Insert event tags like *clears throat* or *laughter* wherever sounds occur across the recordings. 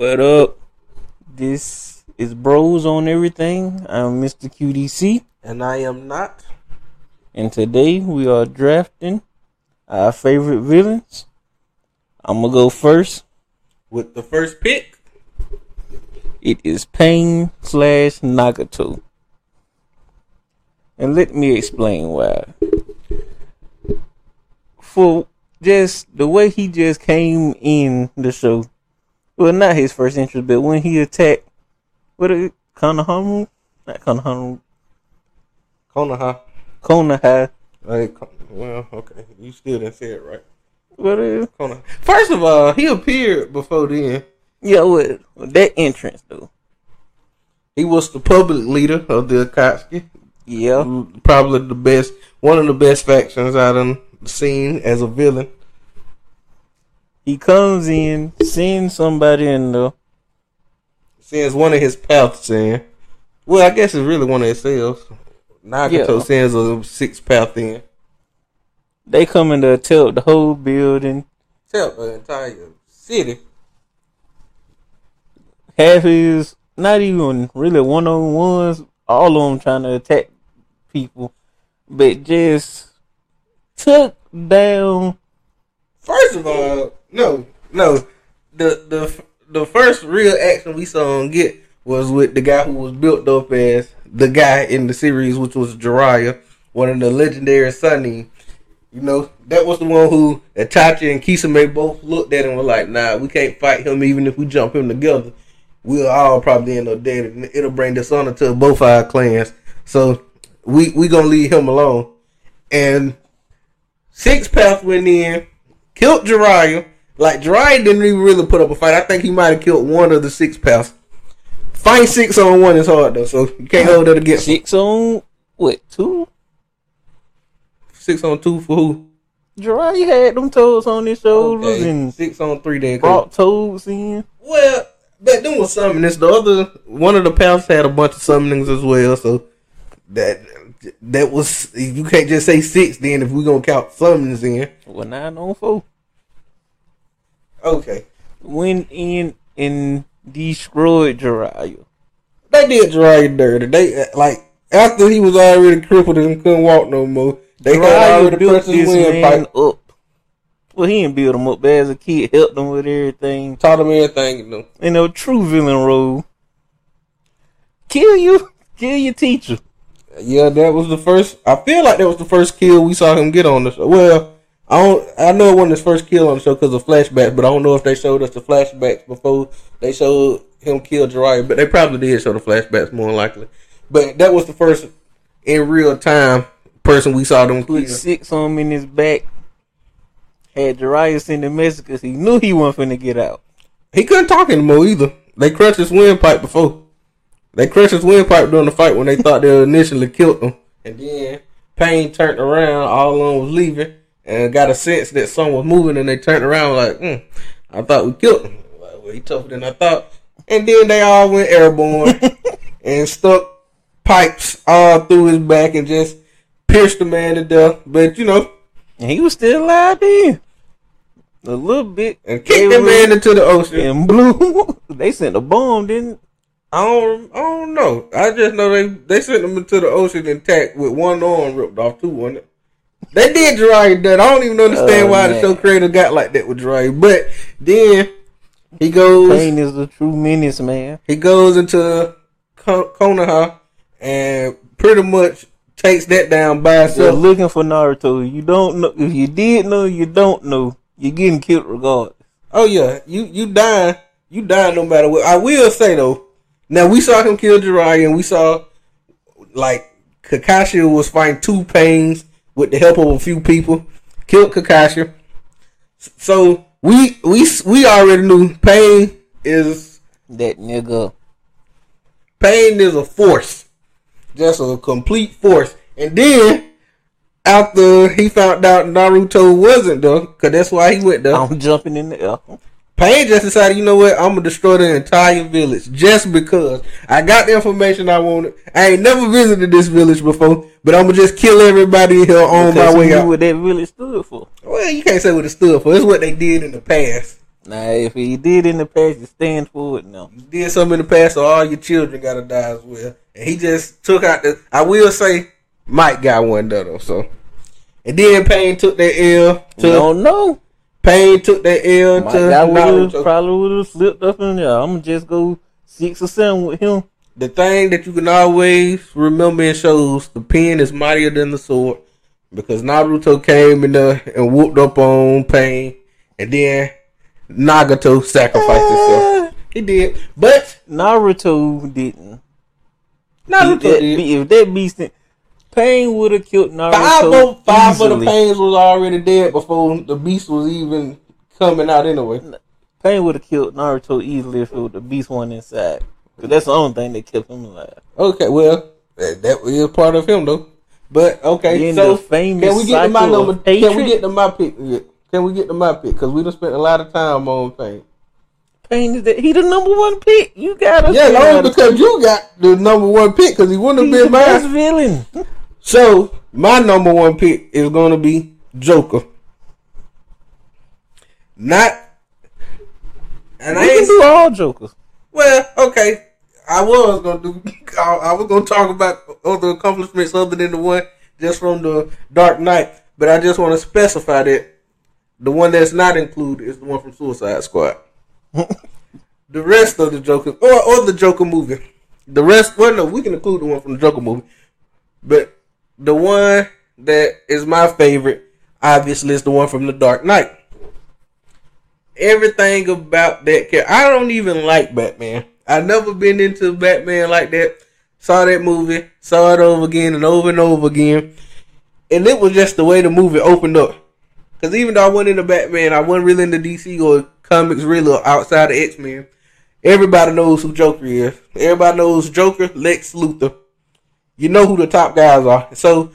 What up? This is Bros on Everything. I'm Mr. QDC, And I am not. and today we are drafting our favorite villains. I'm gonna go first. With the first pick, It is Pain slash Nagato. And let me explain why. For just the way he just came in the show. Well, not his first entrance, but when he attacked, what is it? Konohamaru? Not Konohamaru. Konoha. Konoha. Like, well, okay. You still didn't say it right. What is it? Konoha. First of all, he appeared before then. Yeah, what? That entrance, though. He was the public leader of the Akatsuki. Yeah. Probably the best, one of the best factions the scene as a villain. He comes in, sends somebody in the Sends one of his paths in. Well, I guess it's really one of his himself. Nagato Yeah. sends a six path in. They come in to tilt the whole building. Tell the entire city. Half is not even really one on ones. All of them trying to attack people, but just took down. First of all, no, no. The the the first real action we saw him get was with the guy who was built up as the guy in the series, which was Jiraiya, one of the legendary Sannin. You know, that was the one who Itachi and Kisame both looked at and were like, nah, we can't fight him even if we jump him together. We'll all probably end up dead and it'll bring dishonor to both our clans. So we we gonna leave him alone. And Six Path went in, killed Jiraiya. Like Jiraiya didn't even really put up a fight. I think he might have killed one of the Six Paths. Fight six on one is hard though, so you can't hold that against Six on what two? six on two for who? Jiraiya had them toes on his shoulders Okay, and six on three. Then brought toes in. well, but then was summonings. The other one of the paths had a bunch of summonings as well, so that that was you can't just say six. Then if we're gonna count summonings in, Well, nine on four. Okay. Went in and destroyed Jiraiya. They did Jiraiya dirty. They like after he was already crippled and couldn't walk no more. They had Jiraiya already built pressed his this man up. Well, he didn't build him up, but as a kid, helped him with everything. taught him everything. You know. Know, true villain role. Kill you, kill your teacher. Yeah, that was the first. I feel like that was the first kill we saw him get on the show. Well, I don't. I know it wasn't his first kill on the show because of flashbacks, but I don't know if they showed us the flashbacks before they showed him kill Jiraiya. But they probably did show the flashbacks more likely. But that was the first in real time person we saw them Put kill. six on him in his back. Had Jiraiya send a message because he knew he wasn't finna get out. He couldn't talk anymore either. They crushed his windpipe before. They crushed his windpipe during the fight when they thought they initially killed him. And then Pain turned around, all alone was leaving, and got a sense that someone was moving, and they turned around like, mm, I thought we killed him. Like, well, he tougher than I thought. And then they all went airborne *laughs* and stuck pipes all through his back and just pierced the man to death. But you know, And he was still alive then. A little bit. and kicked that man into the ocean. and blew. *laughs* they sent a bomb, didn't I don't, I don't know. I just know they they sent him into the ocean intact with one arm ripped off, two on it. They did Jiraiya that. I don't even understand Oh, why the show creator got like that with Jiraiya. But then he goes, Pain is the true menace, man. he goes into Ko- Konoha and pretty much takes that down by himself. looking for Naruto. You don't know. If you did know, you don't know. You're getting killed regardless. Oh yeah, you you dying, you dying no matter what. I will say though, now we saw him kill Jiraiya, and we saw like Kakashi was fighting two pains with the help of a few people, killed Kakashi. So we we we already knew Pain is That nigga. Pain is a force, just a complete force. And then after he found out Naruto wasn't there, cause that's why he went there. I'm jumping in the air. Pain just decided, you know what, I'm gonna destroy the entire village just because I got the information I wanted. I ain't never visited this village before, but I'm gonna just kill everybody here on Because my way out. what that village stood for. Well, you can't say what it stood for. It's what they did in the past. Nah, if he did in the past, he stand for it. now. You did something in the past, so all your children gotta die as well. And he just took out the. I will say, Mike got one though, though. So, and then Pain took that L we to don't know. Pain took that L My to guy would Naruto. probably would have slipped up in there. I'm gonna just go six or seven with him. The thing that you can always remember in shows, the pen is mightier than the sword. Because Naruto came in there and whooped up on Pain, and then Nagato sacrificed himself. Eh. He did, but Naruto didn't. Naruto if, that, did. be- if that beast, Pain would have killed Naruto Five of five of the. Pains was already dead before the beast was even coming out anyway. Pain would have killed Naruto easily if the beast one inside. 'Cause that's the only thing that kept him alive. Okay, well that, that is part of him though. But okay, Then so famous can we get to my number? Can we get to my pick? yet? Can we get to my pick? Because we done spent a lot of time on Pain. Pain is that he the number one pick. You gotta Yeah, because you got the number one pick because he wouldn't have the been best mine. villain. *laughs* So my number one pick is going to be Joker. Not, and I can do all Jokers. well. Okay, I was gonna do. *laughs* I, I was gonna talk about other accomplishments other than the one just from the Dark Knight, but I just want to specify that the one that's not included is the one from Suicide Squad. *laughs* the rest of the Joker or or the Joker movie. The rest, well, no, we can include the one from the Joker movie, but the one that is my favorite, obviously, is the one from the Dark Knight. Everything about that character, I don't even like Batman. I've never been into Batman like that. Saw that movie, saw it over again and over and over again, and it was just the way the movie opened up. Because even though I went into Batman, I wasn't really into DC or comics really outside of X Men. Everybody knows who Joker is. Everybody knows Joker, Lex Luthor. You know who the top guys are. So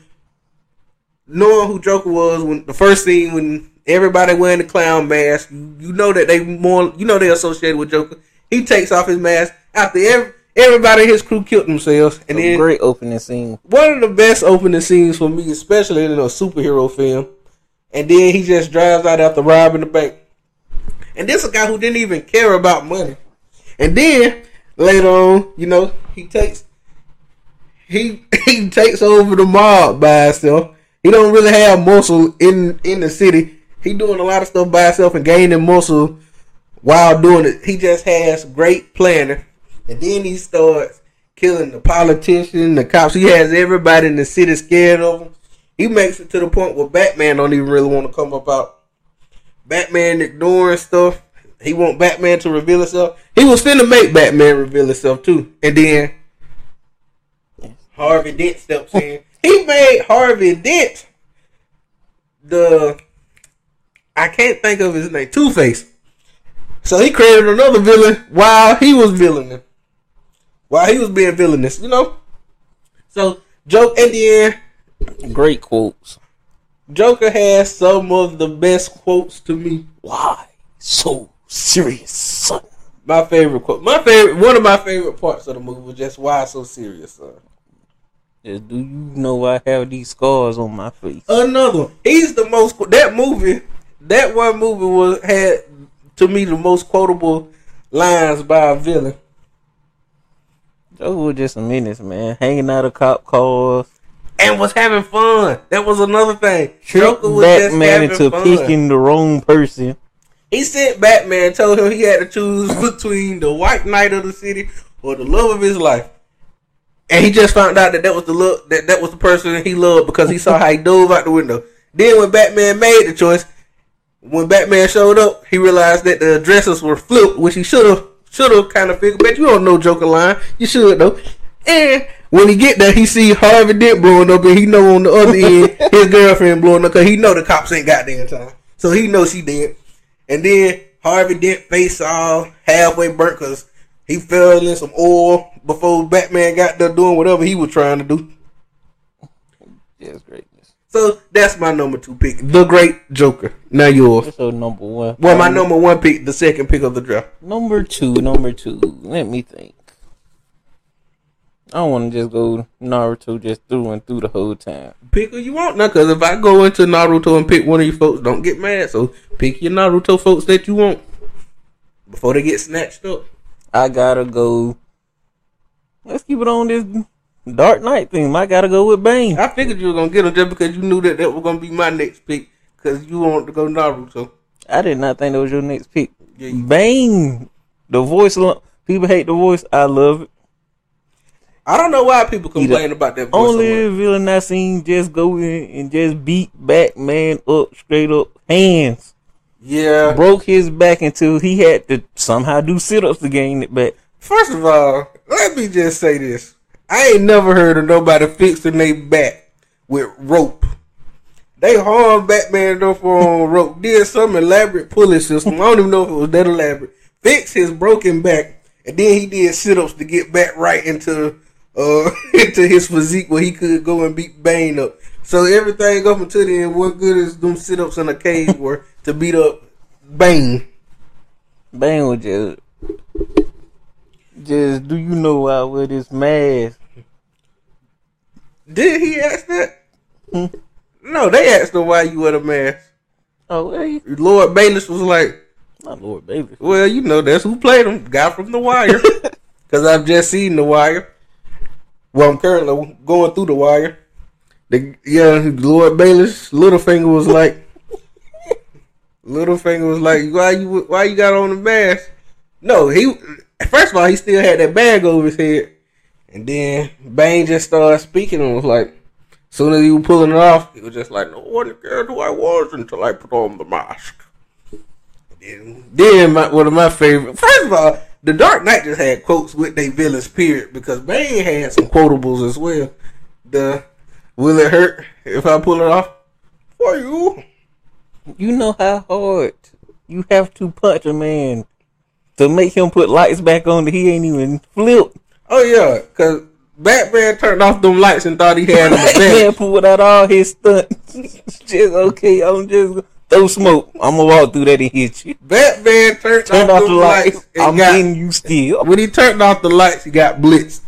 knowing who Joker was when the first scene when everybody wearing the clown mask, you, you know that they more you know they associated with Joker. He takes off his mask after every, everybody in his crew killed themselves, and A then great opening scene. one of the best opening scenes for me, especially in a superhero film. And then he just drives out after robbing the bank. And this a guy who didn't even care about money. And then later on, you know, he takes he he takes over the mob by himself. He don't really have muscle in in the city. He doing a lot of stuff by himself and gaining muscle while doing it. He just has great planning. And then he starts killing the politician, the cops. He has everybody in the city scared of him. He makes it to the point where Batman don't even really want to come up out. Batman ignoring stuff. He want Batman to reveal himself. He was finna make Batman reveal himself too. And then Harvey Dent steps in. He made Harvey Dent the I can't think of his name. Two Face. So he created another villain while he was villaining. While he was being villainous, you know? So joke at the end, Great quotes. Joker has some of the best quotes to me. Why so serious, son? My favorite quote. My favorite one of my favorite parts of the movie was just why so serious, son. Do you know I have these scars on my face? Another one. He's the most that movie that one movie was had to me the most quotable lines by a villain. Those were just a menace, man. Hanging out of cop cars. And was having fun. That was another thing. Tricked Joker was just Batman into fun. picking the wrong person. He sent Batman, told him he had to choose *laughs* between the white knight of the city or the love of his life. And he just found out that that was the look that that was the person he loved because he saw how he dove out the window. Then when Batman made the choice, when Batman showed up, he realized that the addresses were flipped, which he should have should have kind of figured. But you don't know Joker line, you should though. And when he get there, he see Harvey Dent blowing up, and he know on the other end *laughs* his girlfriend blowing up because he know the cops ain't in time, so he know she dead. And then Harvey Dent face all halfway burnt because he fell in some oil before Batman got there doing whatever he was trying to do. Yes, greatness. So that's my number two pick, the Great Joker. Now yours. Your number one. Well, my number one pick, the second pick of the draft. Number two, number two. Let me think. I don't want to just go Naruto just through and through the whole time. Pick who you want now, because if I go into Naruto and pick one of you folks, don't get mad. So pick your Naruto folks that you want. before they get snatched up. I gotta go. Let's keep it on this Dark Knight theme. I gotta go with Bane. I figured you were gonna get him just because you knew that that was gonna be my next pick because you wanted to go Naruto. I did not think that was your next pick. Yeah, you- Bane, the voice. People hate the voice. I love it. I don't know why people complain about that. voice Only villain I seen just go in and just beat Batman up straight up hands. yeah. Broke his back until he had to somehow do sit ups to gain it back. First of all, let me just say this: I ain't never heard of nobody fixing their back with rope. They harmed Batman though for on rope. Did some elaborate pulley system. I don't even know if it was that elaborate. Fixed his broken back, and then he did sit ups to get back right into uh *laughs* into his physique where he could go and beat Bane up. So everything up until then, what good is them sit ups in a cage were to beat up Bane? Bane was just, just do you know why I wear this mask? Did he ask that? Hmm. No, they asked him why you wear the mask. Oh, hey, Lord Baelish was like, my lord, baby. "Well, you know, that's who played him. Guy from The Wire." *laughs* Because I've just seen The Wire. Well, I'm currently going through The Wire. The yeah, Lord Baelish, Littlefinger was like, *laughs* Littlefinger was like, "Why you why you got on the mask?" No, he first of all he still had that bag over his head, and then Bane just started speaking and was like, soon as he was pulling it off, he was just like, "No one cared who I was until I put on the mask." Then, then my, one of my favorite. First of all, The Dark Knight just had quotes with their villains. Period, because Bane had some quotables as well. The "Will it hurt if I pull it off for you?" You know how hard you have to punch a man to make him put lights back on that he ain't even flipped. Oh yeah, because Batman turned off them lights and thought he had him a *laughs* Man bench. pulled out all his stunts. *laughs* just okay, I'm just throw smoke. I'm gonna walk through that and hit you. Batman turned Turn off, off the lights. lights. and I'm got, getting you still. when he turned off the lights, he got blitzed.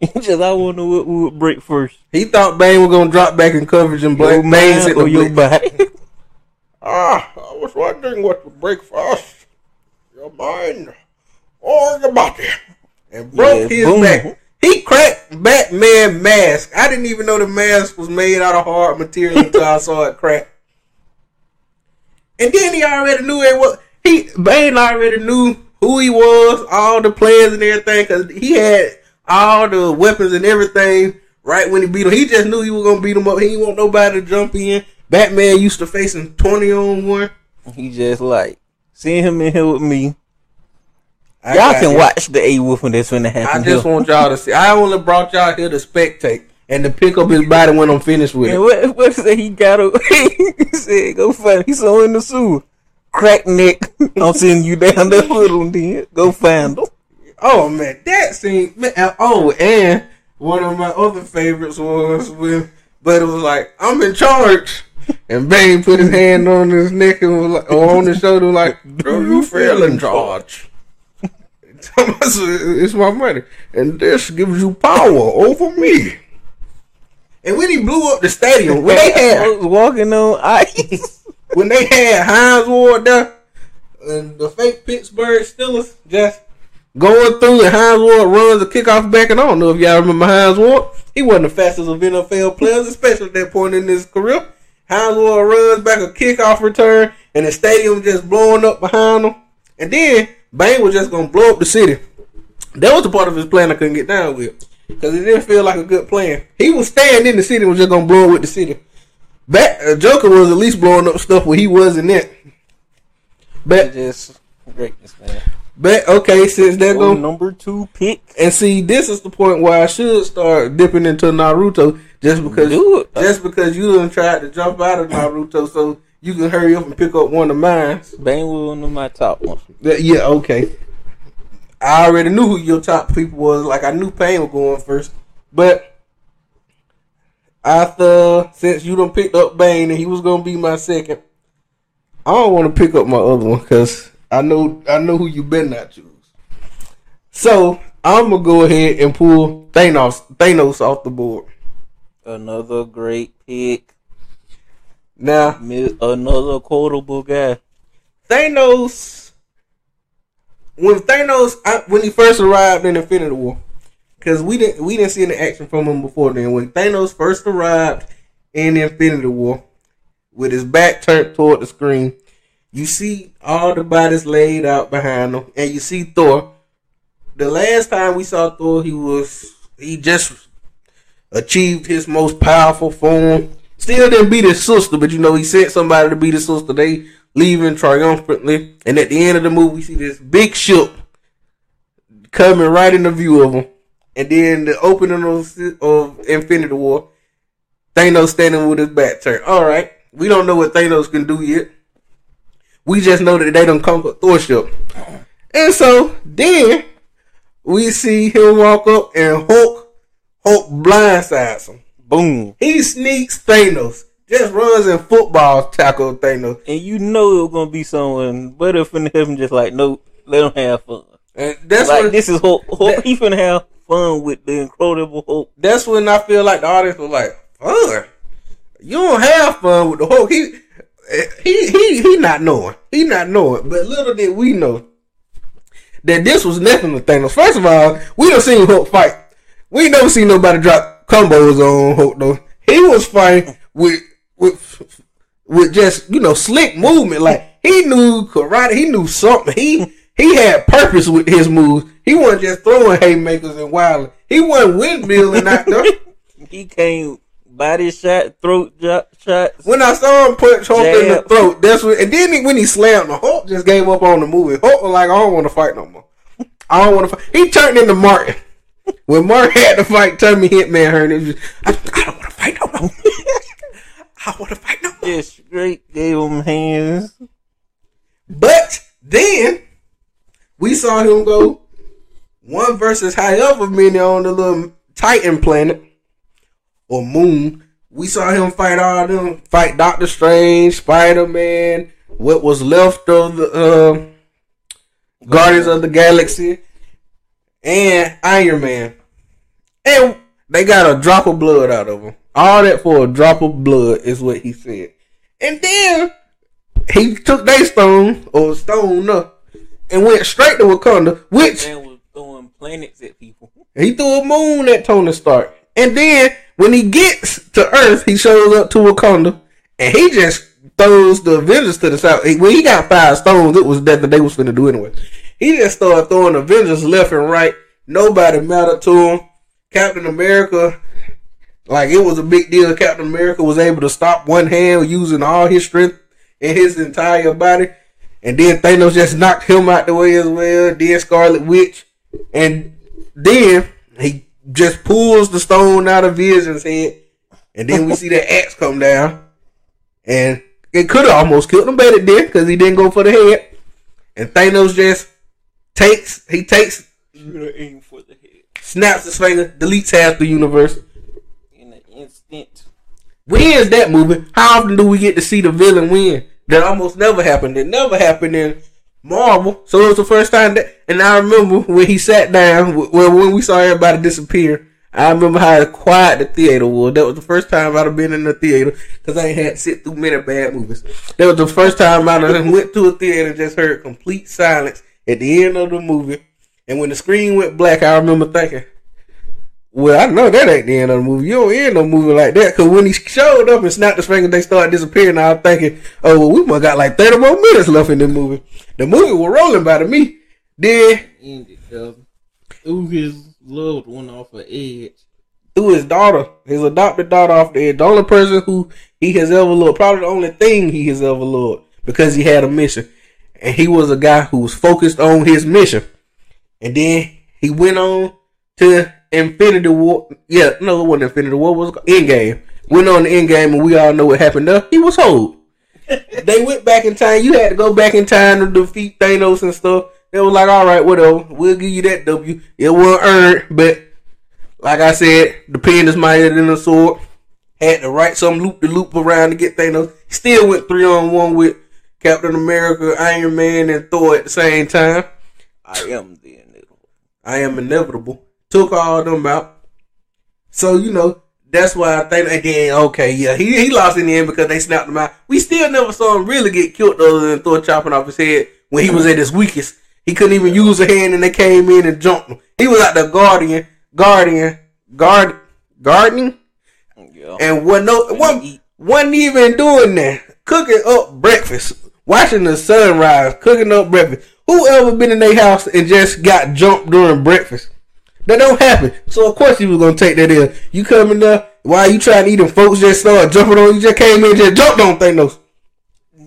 *laughs* just I wonder what would break first. He thought Bane was gonna drop back in coverage and Your Bane Bane mind hit or the your body. Ah, I was wondering what would break first. Your mind or your body. And broke Yeah, his boom. back. He cracked Batman mask. I didn't even know the mask was made out of hard material until I saw it crack. And then he already knew it was he Bane already knew who he was, all the plans and everything, because he had all the weapons and everything right when he beat him. He just knew he was gonna beat him up. He didn't want nobody to jump in. Batman used to face him twenty on one. he just like seeing him in here with me. I Y'all can watch the A Wolf and this when it happen. I just here. want y'all to see. I only brought y'all here to spectate and to pick up his body when I'm finished with And it. what what say he got away? *laughs* he said, "Go find." He's so in the sewer. Crack neck. *laughs* I'm sending you down the hood then. Go find him. Oh man, that scene. Man, oh, and one of my other favorites was when, but it was like I'm in charge, and Bane put his hand on his neck and was like, or on his shoulder, like, "Do you feel in charge?" it's my money, and this gives you power over me. And when he blew up the stadium, when they had *laughs* walking on ice. when they had Hines Ward there and the fake Pittsburgh Steelers just going through and Hines Ward runs a kickoff back and I don't know if y'all remember Hines Ward. He wasn't the fastest of NFL players, especially at that point in his career. Hines Ward runs back a kickoff return and the stadium just blowing up behind him. And then Bane was just gonna blow up the city. That was the part of his plan I couldn't get down with. Because it didn't feel like a good plan. He was staying in the city and was just gonna blow up with the city. Bat, uh, Joker was at least blowing up stuff where he wasn't it. But, just greatness, man. but okay, since they're Oh, going number two pick. and see, this is the point where I should start dipping into Naruto, just because, just because you done tried to jump out of Naruto, so you can hurry up and pick up one of mine. Bane was one of my top ones. Yeah, okay. I already knew who your top people was. Like I knew Pain was going first, but after since you done picked up Bane and he was gonna be my second, I don't want to pick up my other one because I know I know who you better not choose. So I'm gonna go ahead and pull Thanos Thanos off the board. Another great pick. Now Another quotable guy. Thanos when Thanos I, when he first arrived in Infinity War, because we didn't we didn't see any action from him before then. When Thanos first arrived in Infinity War, with his back turned toward the screen, you see all the bodies laid out behind him, and you see Thor. The last time we saw Thor, he was he just achieved his most powerful form. Still didn't beat his sister, but you know he sent somebody to beat his sister. They leaving triumphantly, and at the end of the movie, we see this big ship coming right in the view of them. And then the opening of, of Infinity War, Thanos standing with his back turned. All right, we don't know what Thanos can do yet. We just know that they don't conquer Thor ship. And so then we see him walk up and Hulk, Hulk blindsides him. Boom. He sneaks Thanos. Just runs in football tackle Thanos. And you know it was gonna be someone better finna him just like, no, let him have fun. And that's like when this is Hulk. Hulk that- he finna have fun with the incredible Hulk. that's when I feel like the audience was like, fun. You don't have fun with the Hulk. He he he he not knowing. He not knowing. But little did we know that this was nothing to Thanos. First of all, we don't seen Hulk fight. We ain't never seen nobody drop combos on Hulk though. He was fighting with with with just you know slick movement. Like he knew karate. He knew something. He he had purpose with his moves. He wasn't just throwing haymakers and wilding. He wasn't windmilling out there. *laughs* He came body shot, throat jo- shots. When I saw him punch Hulk in the throat, that's when. And then he, when he slammed, the Hulk just gave up on the movie. Hulk was like, "I don't want to fight no more. I don't want to fight." He turned into Martin. When Martin had to fight Tommy Hitman Hearn, it was just, I, I don't want to fight no more. *laughs* I don't want to fight no more. Just straight gave him hands. But then we saw him go one versus however many on the little Titan planet or moon. We saw him fight all them, fight Doctor Strange, Spider Man, what was left of the uh, Guardians of the Galaxy, and Iron Man. And they got a drop of blood out of him. All that for a drop of blood is what he said. And then he took their stone or stone up and went straight to Wakanda, which Man was throwing planets at people. *laughs* he threw a moon at Tony Stark. And then when he gets to Earth, he shows up to Wakanda and he just throws the Avengers to the side. When he got five stones, it was that that they was gonna do anyway. He just started throwing Avengers left and right. Nobody mattered to him. Captain America, like it was a big deal. Captain America was able to stop one hand using all his strength in his entire body. And then Thanos just knocked him out the way as well. Then Scarlet Witch. And then he just pulls the stone out of Vision's head. And then we see that *laughs* axe come down. And it could have almost killed him, but it did because he didn't go for the head. And Thanos just takes, he takes, have aimed for the head snaps his finger, deletes half the universe. in an instant. Wins that movie. How often do we get to see the villain win? That almost never happened. It never happened in Marvel. So it was the first time that, and I remember when he sat down, well, when we saw everybody disappear, I remember how quiet the theater was. That was the first time I'd have been in the theater because I ain't had to sit through many bad movies. That was the first time I done went to a theater and just heard complete silence at the end of the movie. And when the screen went black, I remember thinking, well, I know that ain't the end of the movie. You don't end no movie like that. Cause when he showed up and snapped his finger, they started disappearing. I was thinking, oh, well, we must got like 30 more minutes left in the movie. The movie was rolling by to me. Then, Ended up threw his loved one off an edge. through his daughter, his adopted daughter off the edge. The only person who he has ever loved, probably the only thing he has ever loved, because he had a mission. And he was a guy who was focused on his mission. And then he went on to Infinity War. Yeah, no, it wasn't Infinity War. It was Endgame. Went on the Endgame, and we all know what happened there. He was hold. *laughs* they went back in time. You had to go back in time to defeat Thanos and stuff. They was like, all right, whatever. We'll give you that W. It wasn't earned, but like I said, the pen is mightier than the sword. Had to write some loop to loop around to get Thanos. Still went three on one with Captain America, Iron Man, and Thor at the same time. I am the inevitable. I am inevitable. Took all them out. So, you know, that's why I think again, okay, yeah, he, he lost in the end because they snapped him out. We still never saw him really get killed other than Thor chopping off his head when he was at his weakest. He couldn't even use a hand, and they came in and jumped him. He was out the guardian, guardian, guard, gardening, Yeah. and wasn't no wasn't, wasn't even doing that. Cooking up breakfast, watching the sunrise, cooking up breakfast. Who ever been in their house and just got jumped during breakfast? That don't happen. So of course he was gonna take that in. You come in there while you trying to eat, and folks just start jumping on you. Just came in, just jumped on Thanos.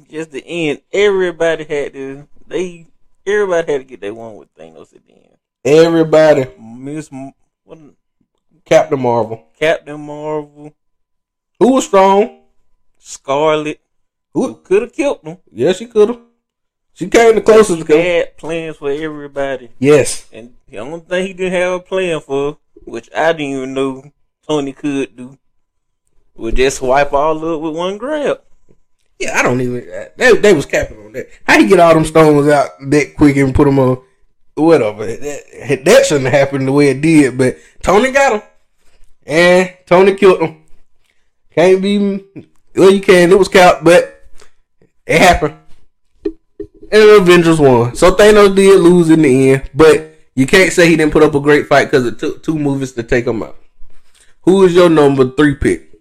Just the end. Everybody had to. They. Everybody had to get their one with Thanos at the end. Everybody, Miss what, Captain Marvel, Captain Marvel, who was strong. Scarlet, who could have killed them. Yeah, she could have. She came the closest. to He had plans for everybody, Yes. and the only thing he didn't have a plan for, which I didn't even know Tony could do, was just wipe all up with one grab. Yeah, I don't even. Uh, they, they was capping on that. How you get all them stones out that quick and put them on? Whatever. That, that shouldn't have happened the way it did, but Tony got him. And Tony killed him. Can't be. Well, you can. It was capped, but it happened. And the Avengers won. So Thanos did lose in the end, but you can't say he didn't put up a great fight because it took two movies to take him out. Who is your number three pick?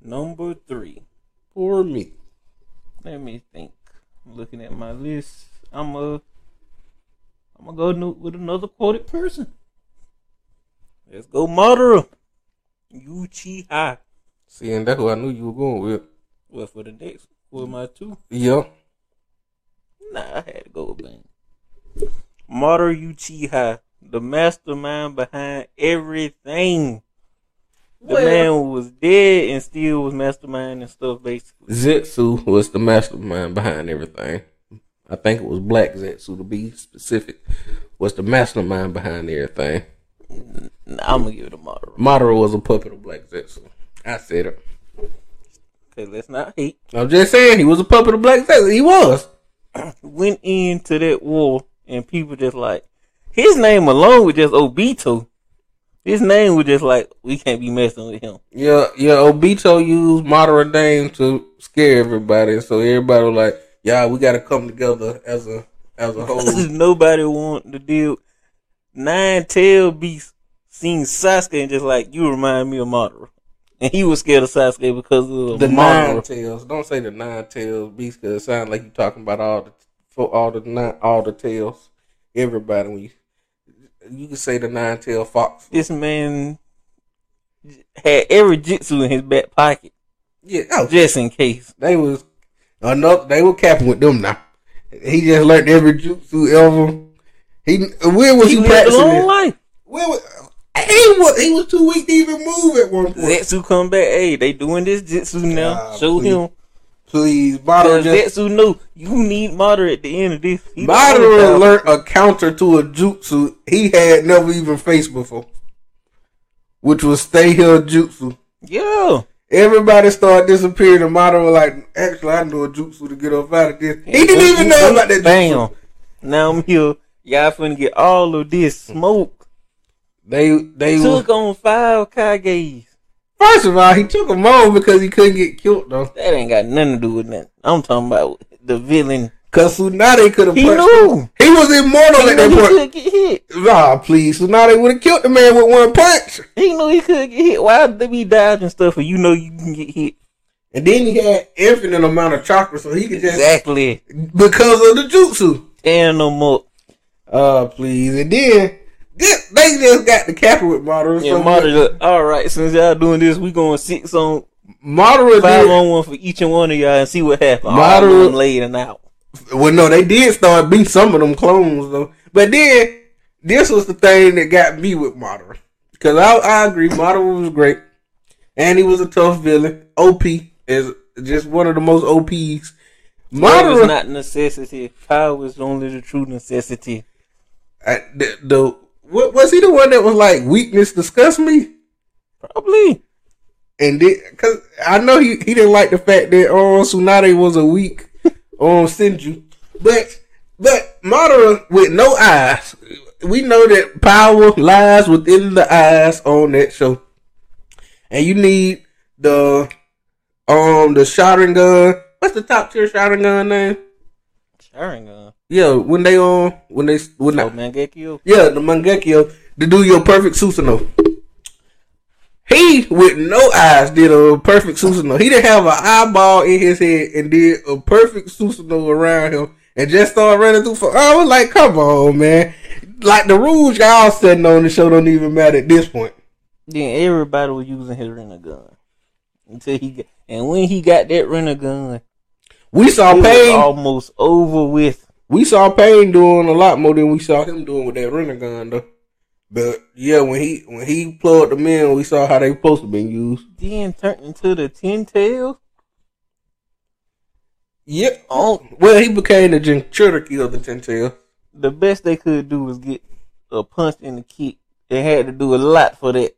Number three. For me. Let me think. Looking at my list, I'm a. I'm gonna go with another quoted person. Let's go, Madara. Uchiha. See, and that's who I knew you were going with. Well, for the next, for my two, Yep. nah, I had to go with Bang. Madara Uchiha, the mastermind behind everything. The Well- man was dead and still was mastermind and stuff, basically. Zetsu was the mastermind behind everything. I think it was Black Zetsu to be specific. Was the mastermind behind everything. I'm gonna give it to Madara. Madara was a puppet of Black Zetsu. I said it. Cause let's not hate. I'm just saying he was a puppet of Black Zetsu. He was. *clears throat* went into that war and people just like his name alone was just Obito. His name was just like we can't be messing with him. Yeah, yeah. Obito used Madara name to scare everybody, so everybody was like, "Yeah, we got to come together as a as a whole." *laughs* Nobody want to deal. Nine tail beast seen Sasuke and just like you remind me of Madara, and *laughs* he was scared of Sasuke because of the nine tails. Don't say the nine tails beast because it sounds like you're talking about all the for all the nine all the tails. Everybody, when you, you can say the nine tail fox. This man had every jitsu in his back pocket Yeah, oh, just in case. they was another. They were capping with them now. He just learned every jutsu ever. He where was He he, practicing? long life. Where was he was he was too weak to even move at one point. Zetsu come back. Hey, they doing this jitsu now. Ah, Show please. him. Please, Cause just Zetsu know you need Madara at the end of this. He the Madara learned a counter to a jutsu he had never even faced before, which was stay here jutsu. Yeah. Everybody started disappearing, and Madara was like, "Actually, I know a jutsu to get up out of this." He didn't even know about that. Bam. Now I'm here. Y'all finna get all of this smoke. They they Took on five Kages. first of all he took them all because he couldn't get killed though. That ain't got nothing to do with that. I'm talking about the villain. Cause Tsunade could have He punched. knew. him. He was immortal He at that he point. could get hit. Ah, please, Tsunade would have killed the man with one punch. He knew he could get hit. Why did he dodge and stuff and you know you can get hit? And then he had infinite amount of chakra, so he could just Exactly. because of the jutsu. Tearing them up. Uh, please. And then they just got the with Madara. Yeah, so much. All right, since y'all doing this, we going six on Madara five on one for each and one of y'all and see what happens. Madara All of them laid and out. Well, no, they did start beat some of them clones though. But then this was the thing that got me with Madara because I, I agree Madara was great and he was a tough villain. OP is just one of the most OPs. Moderate is not necessity. Power is only the true necessity. I, the, the what, was he the one that was like weakness disgust me? Probably. And because I know he, he didn't like the fact that oh Tsunade was a weak on Senju, but but Madara with no eyes, we know that power lies within the eyes on that show, and you need the um the Sharingan. What's the top tier Sharingan name? Sharingan. Yeah, when they on when they when Oh, I, Mangekyo. yeah the Mangekyo to do your perfect Susanoo. He with no eyes did a perfect Susanoo. He didn't have an eyeball in his head and did a perfect Susanoo around him and just started running through. For I was like, come on, man! Like the rules y'all setting on the show don't even matter at this point. Then everybody was using his Rinnegan until he got, and when he got that Rinnegan, We saw Pain. almost over with. We saw Pain doing a lot more than we saw him doing with that Rinnegan though. But yeah, when he when he plugged them in, we saw how they supposed to be used. Then turned into the ten tails. Yep. Oh, Well, he became the Jinchuriki of the Ten Tails. the best they could do was get a punch in the kick. They had to do a lot for that.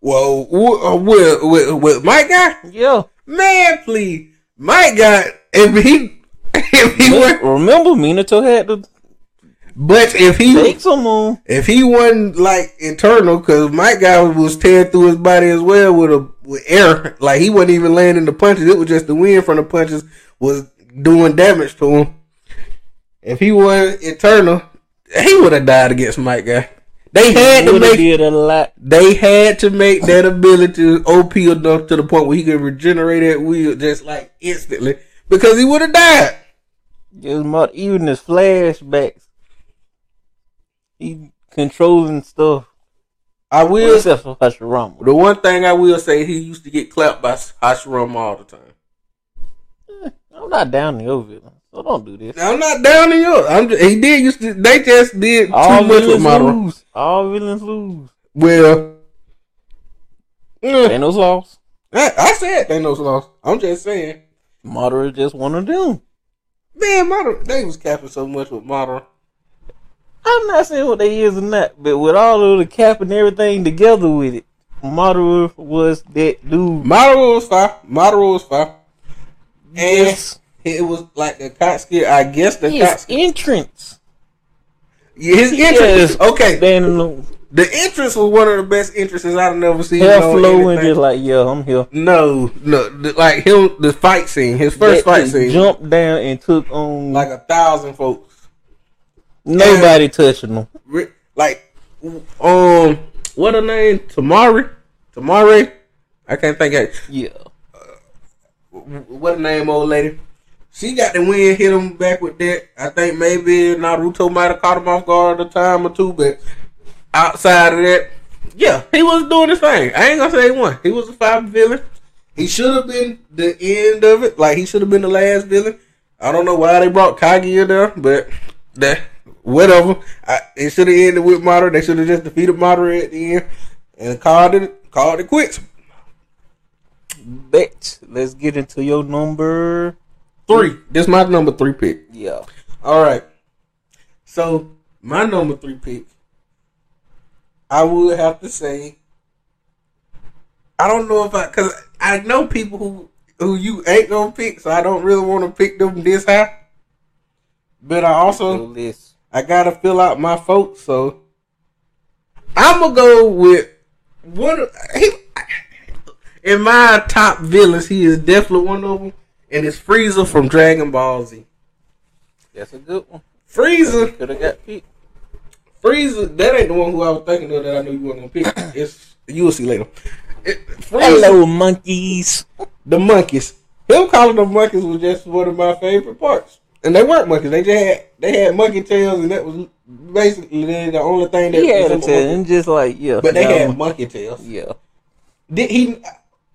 Well, uh, with, with, with Might Guy, Yeah, man, please, Mike got if he *laughs* if he went, remember Minato had to but if he take some on. if he wasn't like internal, because Might Guy was tearing through his body as well with a with air, like he wasn't even landing the punches. It was just the wind from the punches was doing damage to him. If he wasn't internal, he would have died against Might Guy. They had to make did a lot. they had to make that ability OP enough to the point where he could regenerate that wheel just like instantly because he would have died. Just more, even his flashbacks. He controlling stuff. I will. Except for Hashirama. The one thing I will say, he used to get clapped by Hashirama all the time. I'm not down to your villain, so don't do this. I'm not down in. I'm just, he did used to. They just did too All much with Madara. lose. All villains lose. Well, eh, Thanos lost. I, I said Thanos lost. I'm just saying, Madara just one of them. Man, Madara. They was capping so much with Madara. I'm not saying what they is or not, but with all of the cap and everything together with it, Madara was that dude. Madara was fine. Madara was fine. And Yes. it was like the Katsuki. I guess the His entrance. His Yes. entrance. Okay, Standing on the entrance was one of the best entrances I've never seen. on flowing, anything. just like, yeah, I'm here. No, no, the, like him, the fight scene, his first That fight scene, jumped down and took on like a thousand folks. nobody touching him. Like, um, what her name? Tamari, Tamari. I can't think of Yeah. what her name, old lady. She got the win, hit him back with that. I think maybe Naruto might have caught him off guard a time or two, but outside of that, yeah, he was doing his thing. I ain't gonna say won. He was a five villain. He should have been the end of it. Like he should have been the last villain. I don't know why they brought Kaguya in there, but that whatever. I, it should have ended with Madara. They should have just defeated Madara at the end and called it called it quits. Bet. Let's get into your number. Three. This my number three pick. Yeah. All right. So my number three pick, I would have to say, I don't know if I, cause I know people who who you ain't gonna pick, so I don't really want to pick them this high. But I also. I gotta fill out my folks, so I'm gonna go with one. He, in my top villains, he is definitely one of them, and it's Frieza from Dragon Ball Z. That's a good one. Frieza, Could have got picked. Frieza, that ain't the one who I was thinking of that I knew you weren't gonna pick. *coughs* It's you will see later. It, Frieza, Hello, monkeys. the monkeys. Him calling them monkeys was just one of my favorite parts. And they weren't monkeys. They just had they had monkey tails, and that was basically the only thing that. He had a tail, and just like yeah. But they had monkey tails. yeah. Did he?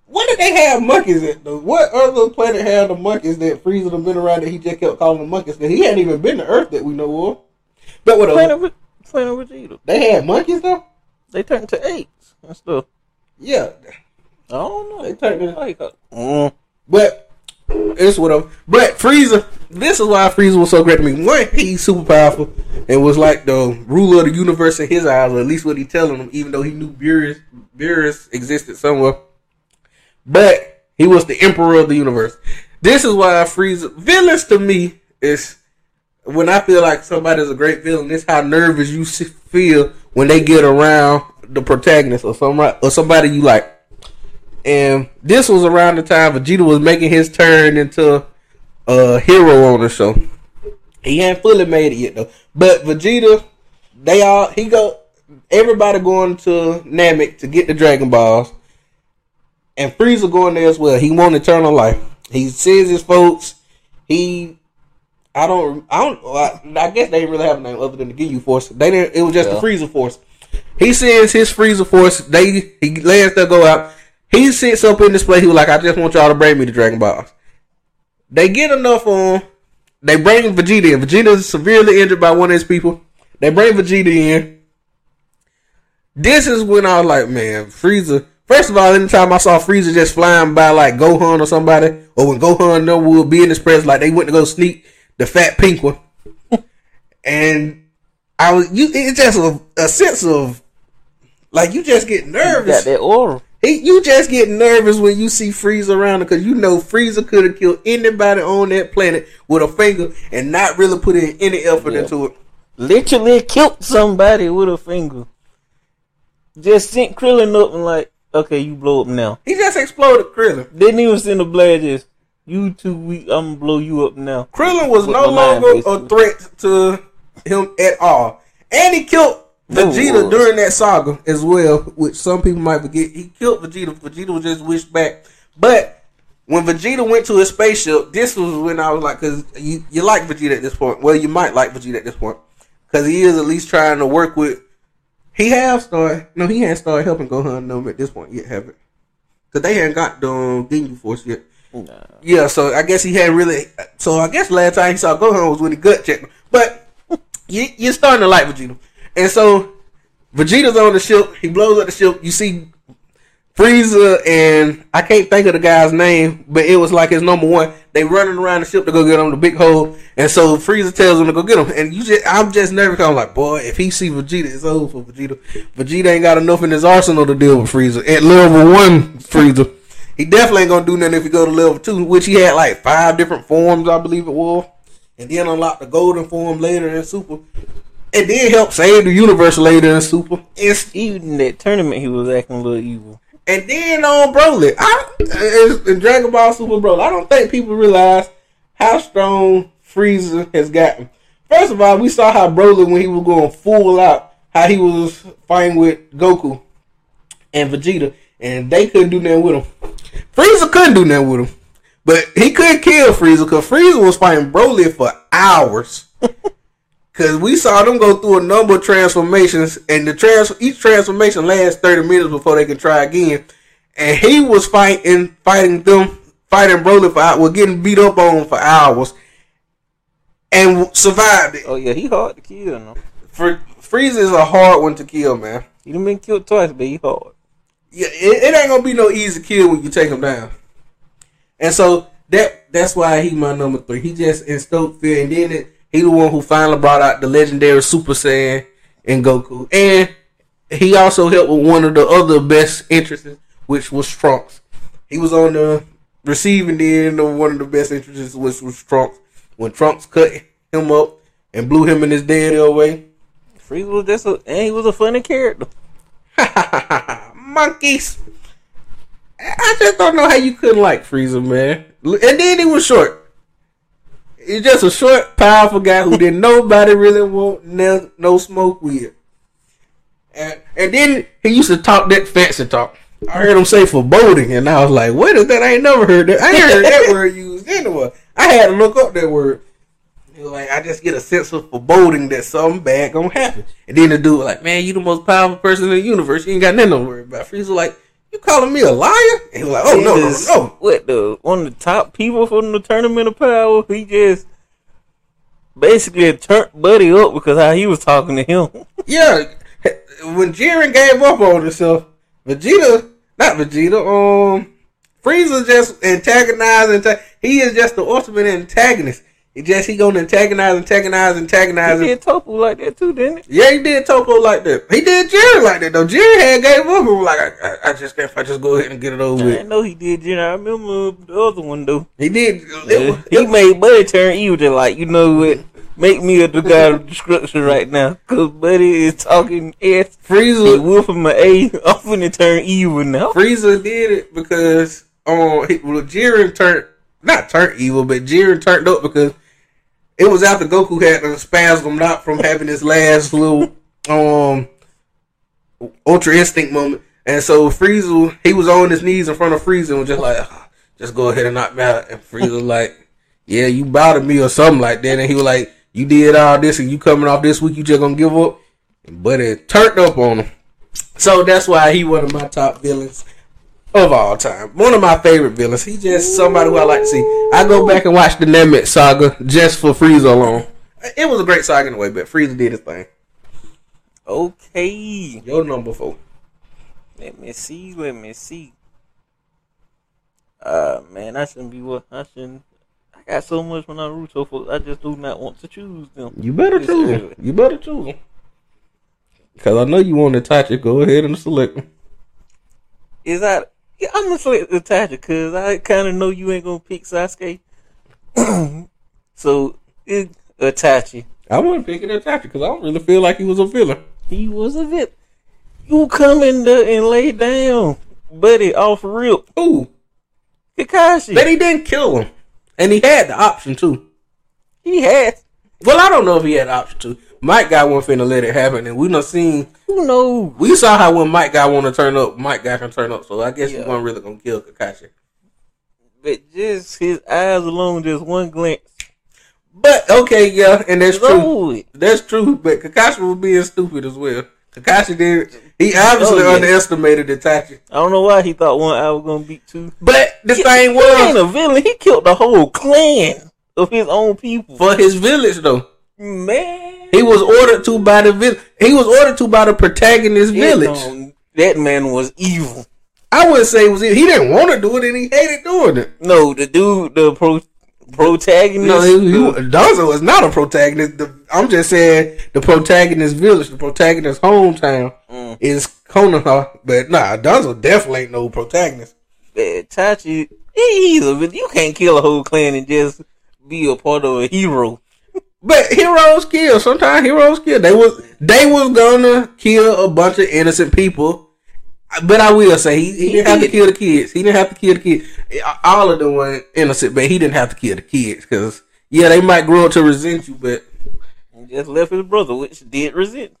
What did they have monkeys at though? What other planet had the monkeys that Frieza done been around that he just kept calling them monkeys? Cause he hadn't even been to Earth that we know of. But whatever. Planet, Planet Vegeta. They had monkeys though. They turned to apes and stuff. Yeah, I don't know. They turned to- like uh, mm, but it's whatever. But Frieza, this is why Frieza was so great to me. One, he's super powerful and was like the ruler of the universe in his eyes, or at least what he telling him. Even though he knew Beerus, Beerus existed somewhere, but he was the emperor of the universe. This is why Frieza villains to me is when I feel like somebody's a great villain. This how nervous you feel when they get around the protagonist or somebody or somebody you like. And this was around the time Vegeta was making his turn into a hero on the show. He ain't fully made it yet though. But Vegeta, they all he go. Everybody going to Namek to get the Dragon Balls, and Frieza going there as well. He want eternal life. He sends his folks. He, I don't, I don't. I, I guess they didn't really have a name other than the Ginyu Force. They didn't. It was just Yeah. the Frieza Force. He sends his Frieza Force. They he lets them go out. He sits up in this place. He was like, I just want y'all to bring me the Dragon Balls. They get enough on. They bring Vegeta in. Vegeta is severely injured by one of his people. They bring Vegeta in. This is when I was like, man, Frieza. First of all, anytime I saw Frieza just flying by like Gohan or somebody, or when Gohan no would be in his presence, like they went to go sneak the fat pink one. and I was you it's just a, a sense of like you just get nervous. that aura. He, you just get nervous when you see Frieza around because you know Frieza could have killed anybody on that planet with a finger and not really put in any effort Yeah. into it. Literally killed somebody with a finger. Just sent Krillin up and like, okay, you blow up now. He just exploded Krillin. Didn't even send a blast. Just you too weak. I'm gonna blow you up now. Krillin was With no longer a threat to him at all. And he killed Vegeta during that saga as well, which some people might forget. He killed Vegeta. Vegeta was just wished back. But when Vegeta went to his spaceship, this was when I was like, because you, you like Vegeta at this point. Well, you might like Vegeta at this point. Because he is at least trying to work with. He have started. No, he hadn't started helping Gohan them at this point yet, haven't? Because they hadn't got the um, Ginyu Force yet. Yeah, so I guess he had really. So I guess last time he saw Gohan was when he gut checked him. But you, you're starting to like Vegeta, and so Vegeta's on the ship. He blows up the ship. You see Frieza and I can't think of the guy's name, but it was like his number one. They running around the ship to go get him the big hole, and so Frieza tells him to go get him. And you just, I'm just nervous. I'm like, boy, if he see Vegeta, it's over for Vegeta. Vegeta ain't got enough in his arsenal to deal with Frieza at level one. Frieza. He definitely ain't gonna do nothing if he go to level two, which he had like five different forms, I believe it was, and then unlock the golden form later in Super, and then help save the universe later in Super. It's, Even in that tournament, he was acting a little evil. and then on Broly, I in- in Dragon Ball Super Broly, I don't think people realize how strong Frieza has gotten. First of all, we saw how Broly when he was going full out, how he was fighting with Goku and Vegeta, and they couldn't do nothing with him. Frieza couldn't do nothing with him, but he couldn't kill Frieza because Frieza was fighting Broly for hours. *laughs* Cause we saw them go through a number of transformations, and the trans each transformation lasts thirty minutes before they can try again. And he was fighting, fighting them, fighting Broly for hours, getting beat up on for hours, and survived it. Oh yeah, he hard to kill. No, For Frieza is a hard one to kill, man. he done been killed twice, but he hard. Yeah, it, it ain't gonna be no easy kill when you take him down. And so that that's why he my number three. He just instilled fear, and then it, he the one who finally brought out the legendary Super Saiyan and Goku, and he also helped with one of the other best entrances, which was Trunks. He was on the receiving end of one of the best entrances, which was Trunks. When Trunks cut him up and blew him in his dead away. Frieza was just a, and he was a funny character. *laughs* monkeys. I just don't know how you couldn't like Frieza, man. And then he was short. He's just a short, powerful guy who didn't *laughs* nobody really want no, no smoke with. And, and then he used to talk that fancy talk. I heard him say foreboding, and I was like, "What is that? I ain't never heard that. I ain't heard that *laughs* word used anywhere." I had to look up that word. Like, I just get a sense of foreboding that something bad gonna happen. And then the dude like, man, you the most powerful person in the universe. You ain't got nothing to worry about. Frieza like, you calling me a liar? And he like, oh, no, no, no. What the one of the top people from the tournament of power? He just basically turned Buddy up because how he was talking to him. *laughs* Yeah, when Jiren gave up on himself, Vegeta, not Vegeta, um, Frieza just antagonized. Anta- he is just the ultimate antagonist. He just he gonna antagonize, and antagonize, and antagonize. he did Toppo like that too, didn't he? Yeah, he did Toppo like that. He did Jerry like that though. Jerry had gave up and was like, I, I, I just can't. If I just go ahead and get it over I with. didn't know he did. You know, I remember the other one though. He did. It, was- he made Buddy turn evil. Just like you know what, make me a the god of destruction right now. Cause Buddy is talking S. He Frieza, wolf him an A. I'm finna turn evil now. Frieza did it because um, he, well, Jiren turned not turned evil, but Jiren turned up because it was after Goku had to spasm not from having his last little um Ultra Instinct moment, and so Frieza he was on his knees in front of Frieza and was just like, "Ah, just go ahead and knock me out. And Frieza like, yeah, you bothered me or something like that. And he was like, you did all this and you coming off this week, you just gonna give up. But it turned up on him. So that's why he one of my top villains of all time. One of my favorite villains. He just somebody who I like to see. I go back and watch the Namek saga just for Frieza alone. It was a great saga in a way, but Frieza did his thing. Okay. Your number four. Let me see. Let me see. Uh, man, I shouldn't be what I shouldn't. I got so much when Naruto folks. I just do not want to choose them. You better This choose early. You better choose him. Because I know you want to touch it. Go ahead and select him. Is that? Yeah, I'm gonna select Itachi because I kind of know you ain't gonna pick Sasuke. *clears throat* so it, Itachi, I want to pick it Itachi because I don't really feel like he was a villain. he was a bit. You come in there and lay down, buddy, off rip. Ooh. Kakashi, But he didn't kill him. And he had the option to. he had. Well, I don't know if he had the option to. Might Guy wasn't finna let it happen. And we done seen, Who knows? we saw how when Might Guy want to turn up, Might Guy can turn up. So I guess he Yeah. wasn't really to kill Kakashi. But just his eyes alone, just one glance. But, okay, yeah, and that's true. That's true, but Kakashi was being stupid as well. Kakashi did. He oh, obviously Oh, yeah. underestimated Itachi. I don't know why he thought one eye was gonna beat two. But the He- thing he ain't was, a villain. He killed the whole clan of his own people. for his village though, Man, he was ordered to by the village. He was ordered to by the protagonist village. That man was evil. I wouldn't say it was. Evil. He didn't want to do it, and he hated doing it. No, the dude, the pro, protagonist. No, he, he, Danzo is not a protagonist. The, I'm just saying the protagonist village, the protagonist hometown Mm. is Konoha. But nah, Danzo definitely ain't no protagonist. that Tachi, he's a. You can't kill a whole clan and just be a part of a hero. But heroes kill. Sometimes heroes kill. They was they was gonna kill a bunch of innocent people. But I will say he, he didn't have to kill the kids. He didn't have to kill the kids. All of them were innocent, but he didn't have to kill the kids because yeah, they might grow up to resent you, but And just left his brother, which did resent.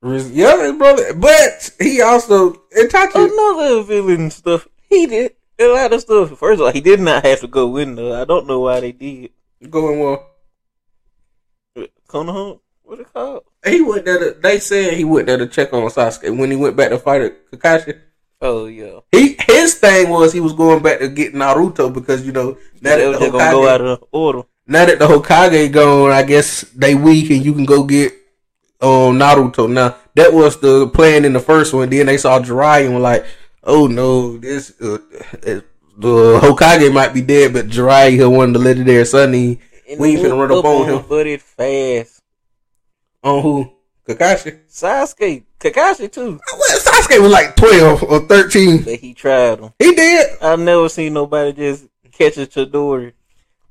res- yeah, his brother. But he also Itachi. Another villain stuff. He did a lot of stuff. First of all, he did not have to go in there. I don't know why they did. Going well. Konoha, what it called? He went there. To, they said he went there to check on Sasuke when he went back to fight Kakashi. Oh yeah. He his thing was he was going back to get Naruto because you know now that the just gonna go Hokage, out of order. now that the Hokage gone, I guess they weak and you can go get um Naruto. Now that was the plan in the first one. Then they saw Jiraiya and were like, "Oh no, this uh, uh, the Hokage might be dead, but Jiraiya one of the legendary Sannin. We ain't finna run up on him it fast. on who Kakashi. Sasuke, Kakashi too. Well, Sasuke was like twelve or thirteen. But he tried him. He did. I've never seen nobody just catch a Chidori.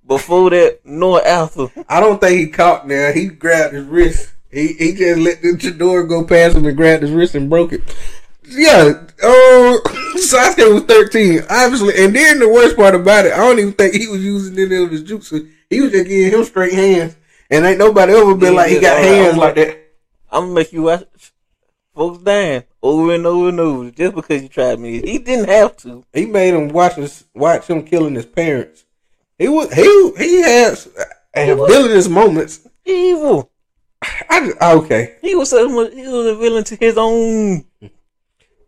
Before that, Noah Alpha. I don't think he caught now. He grabbed his wrist. He he just let the Chidori go past him and grabbed his wrist and broke it. Yeah, uh, Sasuke was 13, obviously. And then the worst part about it, I don't even think he was using any of his jutsu. He was just giving him straight hands. And ain't nobody ever been Yeah, like he got uh, hands I'm- like that. I'm gonna make you watch folks dying over and over and over just because you tried me. He didn't have to. He made him watch watch him killing his parents. He was he he has villainous moments. Evil. I okay He was so much. He was a villain to his own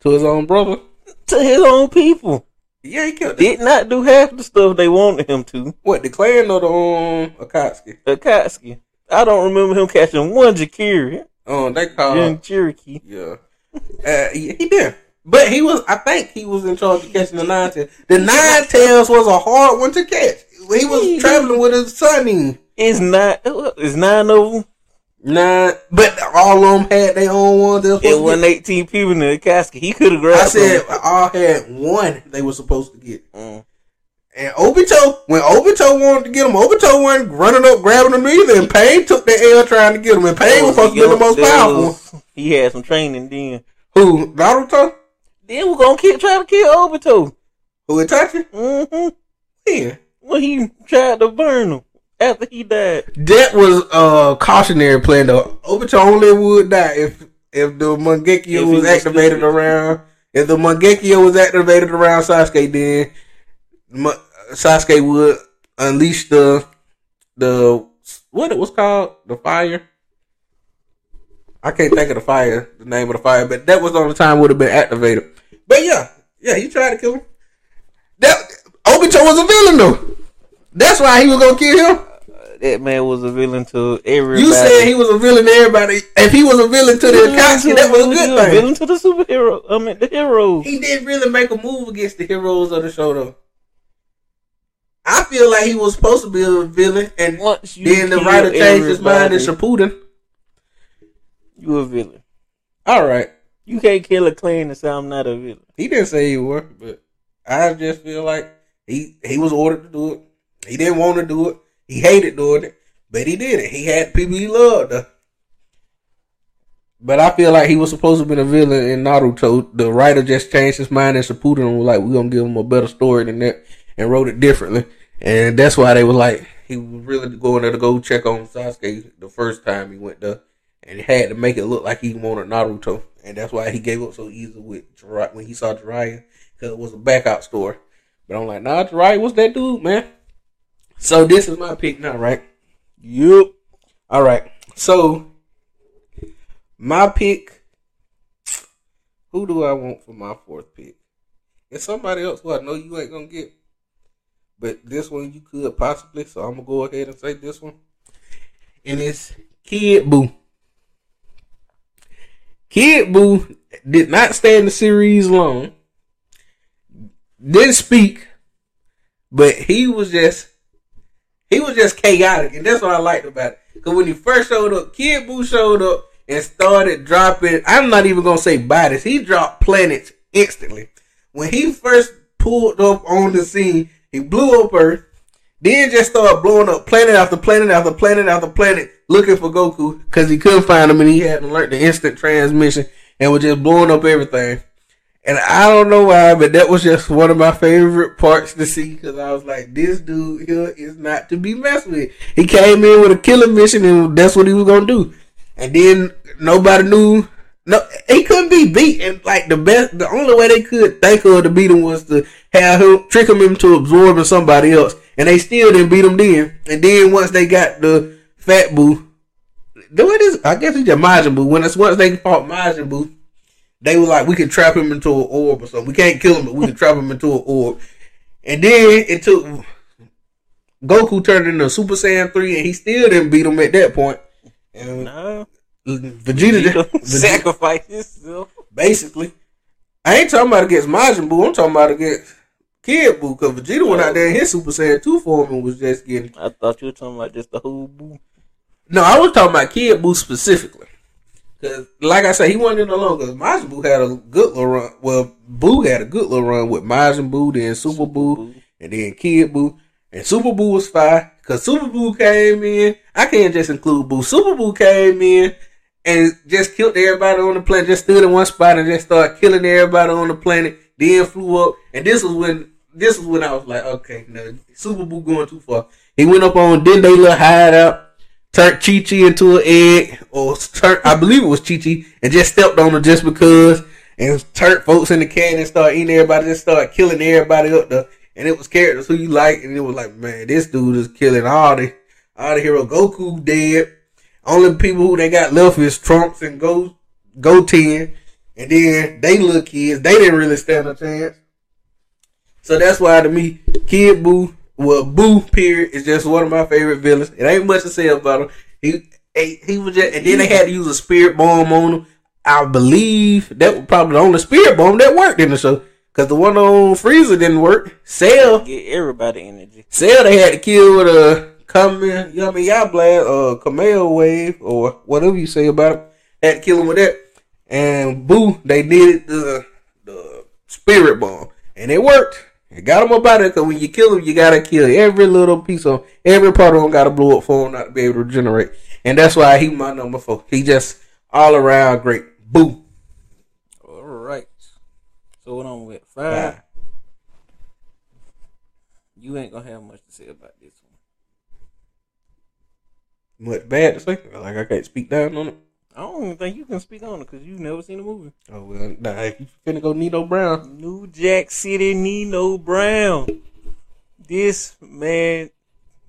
to his own brother. to his own people. Yeah, he killed. Did not do half the stuff they wanted him to. What the clan or the um Akatsuki? Akatsuki. I don't remember him catching one Jinchuriki Um, they call him Cherokee. yeah. Uh, he, he did, but he was. I think he was in charge of catching the nine tails. The nine tails was a hard one to catch. He was traveling with his son. It's not. It's nine of them. Nine, but all of them had their own ones. They It wasn't eighteen people in the casket. He could have grabbed. I said them. all had one. They were supposed to get. Mm. And Obito, when Obito wanted to get him, Obito wasn't running up grabbing him either. And Pain took the L trying to get him. And Pain was supposed to be the most powerful. was- *laughs* He had some training then. Who Naruto? Then we're gonna keep trying to kill Obito. Who Itachi? Mm-hmm. Yeah. When he tried to burn him after he died. That was a cautionary plan though. Obito only would die if if the Mangekyo If was activated around. If the Mangekyo was activated around Sasuke, then Ma- Sasuke would unleash the the what it was called the fire. I can't think of the fire, the name of the fire, but that was on the time would have been activated. But yeah, yeah, he tried to kill him. That Obito was a villain though. That's why he was gonna kill him. That man was a villain to everybody. You said he was a villain to everybody. If he was a villain to the Akatsuki, that was a He good thing. villain to the superhero. I mean, the heroes. He didn't really make a move against the heroes of the show, though. I feel like he was supposed to be a villain, and Once you then the writer changed his mind in everybody, Shippuden. You a villain. All right, You can't kill a clan and say I'm not a villain. he didn't say he was, but I just feel like he he was ordered to do it. He didn't want to do it. He hated doing it, but he did it. He had people he loved. But I feel like he was supposed to be a villain in Naruto. The writer just changed his mind and was like, "We're gonna give him a better story than that," and wrote it differently. And that's why they were like, he was really going there to go check on Sasuke the first time he went there, and he had to make it look like he wanted Naruto, and that's why he gave up so easy with Jiraiya when he saw Jiraiya because it was a backup story. But I'm like, nah, Jiraiya what's that dude, man. So this is my pick now, right? Yup. All right. So my pick. Who do I want for my fourth pick? It's somebody else who I know you ain't gonna get, but this one you could possibly. So I'm gonna go ahead and say this one, and it's Kid Buu. Kid Buu did not stay in the series long. Didn't speak, but he was just he was just chaotic, and that's what I liked about it. Because when he first showed up, Kid Buu showed up and started dropping. I'm not even gonna say bodies. He dropped planets instantly. When he first pulled up on the scene, he blew up Earth. Then just started blowing up planet after planet after planet after planet, looking for Goku because he couldn't find him, and he hadn't learned the instant transmission and was just blowing up everything. And I don't know why, but that was just one of my favorite parts to see because I was like, this dude here is not to be messed with. He came in with a killing mission and that's what he was going to do. And then nobody knew. No, he couldn't be beat. And like the best, the only way they could think of to beat him was to have him, trick him into absorbing somebody else. And they still didn't beat him then. And then once they got the Fat Buu, what is, I guess it's just Majin Buu. When it's once they fought Majin Buu, they were like, we can trap him into an orb or something. We can't kill him, but we can trap him into an orb. And then it took Goku turned into Super Saiyan 3 and he still didn't beat him at that point. And Nah. Vegeta, Vegeta Vegeta sacrifice himself. basically. I ain't talking about against Majin Buu. I'm talking about against Kid Buu because Vegeta went out there in his oh. Super Saiyan 2 form and was just getting. I thought you were talking about just the whole Buu. No, I was talking about Kid Buu specifically. Cause, like I said, he wasn't in the long. Cause Majin Buu had a good little run. Well, Buu had a good little run with Majin Buu, then Super Buu, and then Kid Buu. And Super Buu was fine. Cause Super Buu came in. I can't just include Buu. Super Buu came in and just killed everybody on the planet. Just stood in one spot and just started killing everybody on the planet. Then flew up. And this was when this was when I was like, okay, no, Super Buu going too far. He went up on then they little hideout turned Chi Chi into an egg, or turned, I believe it was Chi Chi, and just stepped on her just because, and turned folks in the can and started eating everybody, just started killing everybody up there. And it was characters who you like, and it was like, man, this dude is killing all the all the hero. Goku dead. Only people who they got left is Trunks and Go Goten, and then they little kids. They didn't really stand a chance. So that's why to me, Kid Buu, well, Buu period is just one of my favorite villains. It ain't much to say about him. He he, he was just, and then they had to use a spirit bomb on him. I believe that was probably the only spirit bomb that worked in the show. Cause the one on Frieza didn't work. Cell, Get everybody energy. Cell they had to kill with a Kamehameha, you know what I mean, y'all blast, uh, Kameo wave or whatever you say about it. Had to kill him with that. And Buu, they needed the the spirit bomb, and it worked. Got him about it. Cause when you kill him, you gotta kill every little piece of every part of him. Got to blow up for him not to be able to regenerate. And that's why he my number four. He just all around great. Buu. All right. So what I'm with five. Five. You ain't gonna have much to say about this one. much bad to say. Like I can't speak down on it. I don't even think you can speak on it because you've never seen the movie. Oh well, nah. If you finna go Nino Brown, New Jack City Nino Brown. This man,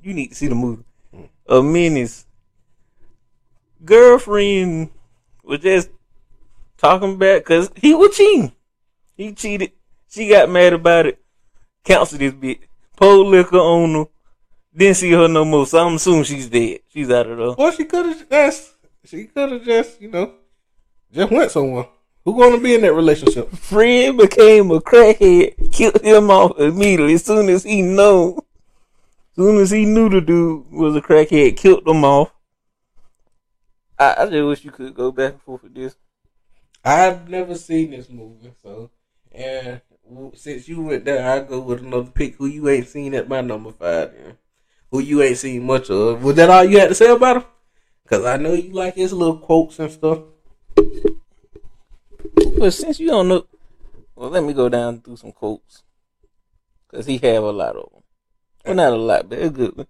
you need to see the movie. A menace. Girlfriend was just talking back because he was cheating. He cheated. She got mad about it. Cancel this bit. Pulled liquor on her. Didn't see her no more. So I'm assuming she's dead. She's out of there. well, she could have just. She could have just, you know, just went somewhere. Who gonna be in that relationship? Fred became a crackhead, killed him off immediately as soon as he know. As soon as he knew the dude was a crackhead, killed him off. I, I just wish you could go back and forth with this. I've never seen this movie, so and since you went there, I go with another pick. Who you ain't seen at my number five? Then. Who you ain't seen much of? Was that all you had to say about him? Cause I know you like his little quotes and stuff. But since you don't know, well, let me go down through some quotes. Because he have a lot of them. Well, not a lot, but a good one.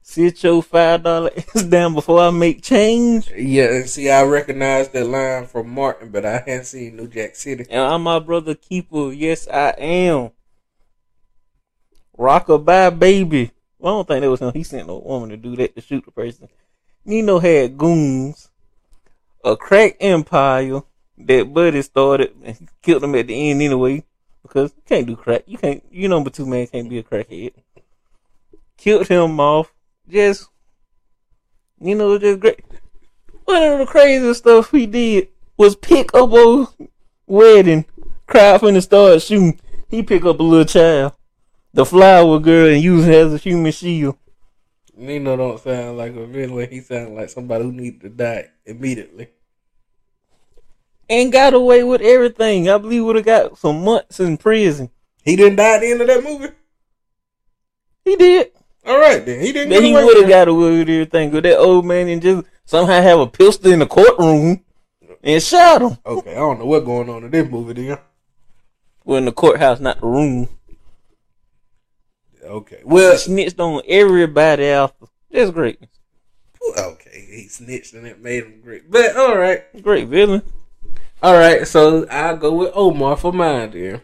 Sit your five dollar *laughs* ass down before I make change. Yeah, and see, I recognize that line from Martin, but I hadn't seen New Jack City. And I'm my brother keeper. Yes, I am. Rockabye baby. Well, I don't think that was him. He sent a woman to do that to shoot the person. Nino had goons, a crack empire that Buddy started and killed him at the end anyway because you can't do crack. You can't. You number two man can't be a crackhead. Killed him off. Just you know, just great. One of the craziest stuff he did was pick up a wedding, crowd finna start shooting. He pick up a little child, the flower girl, and use her as a human shield. Nino don't sound like a villain. He sounds like somebody who needed to die immediately. And got away with everything. I believe would have got some months in prison. He didn't die at the end of that movie. He did. All right, then he didn't. Get he would have got away with everything. But that old man and just somehow have a pistol in the courtroom and shot him. Okay, I don't know what's going on in this movie, then. Well, in the courthouse, not the room. Okay, well, Snitched on everybody after. That's great. okay, he snitched and it made him great. But all right, Great villain. all right. So I'll go with Omar for mine, then.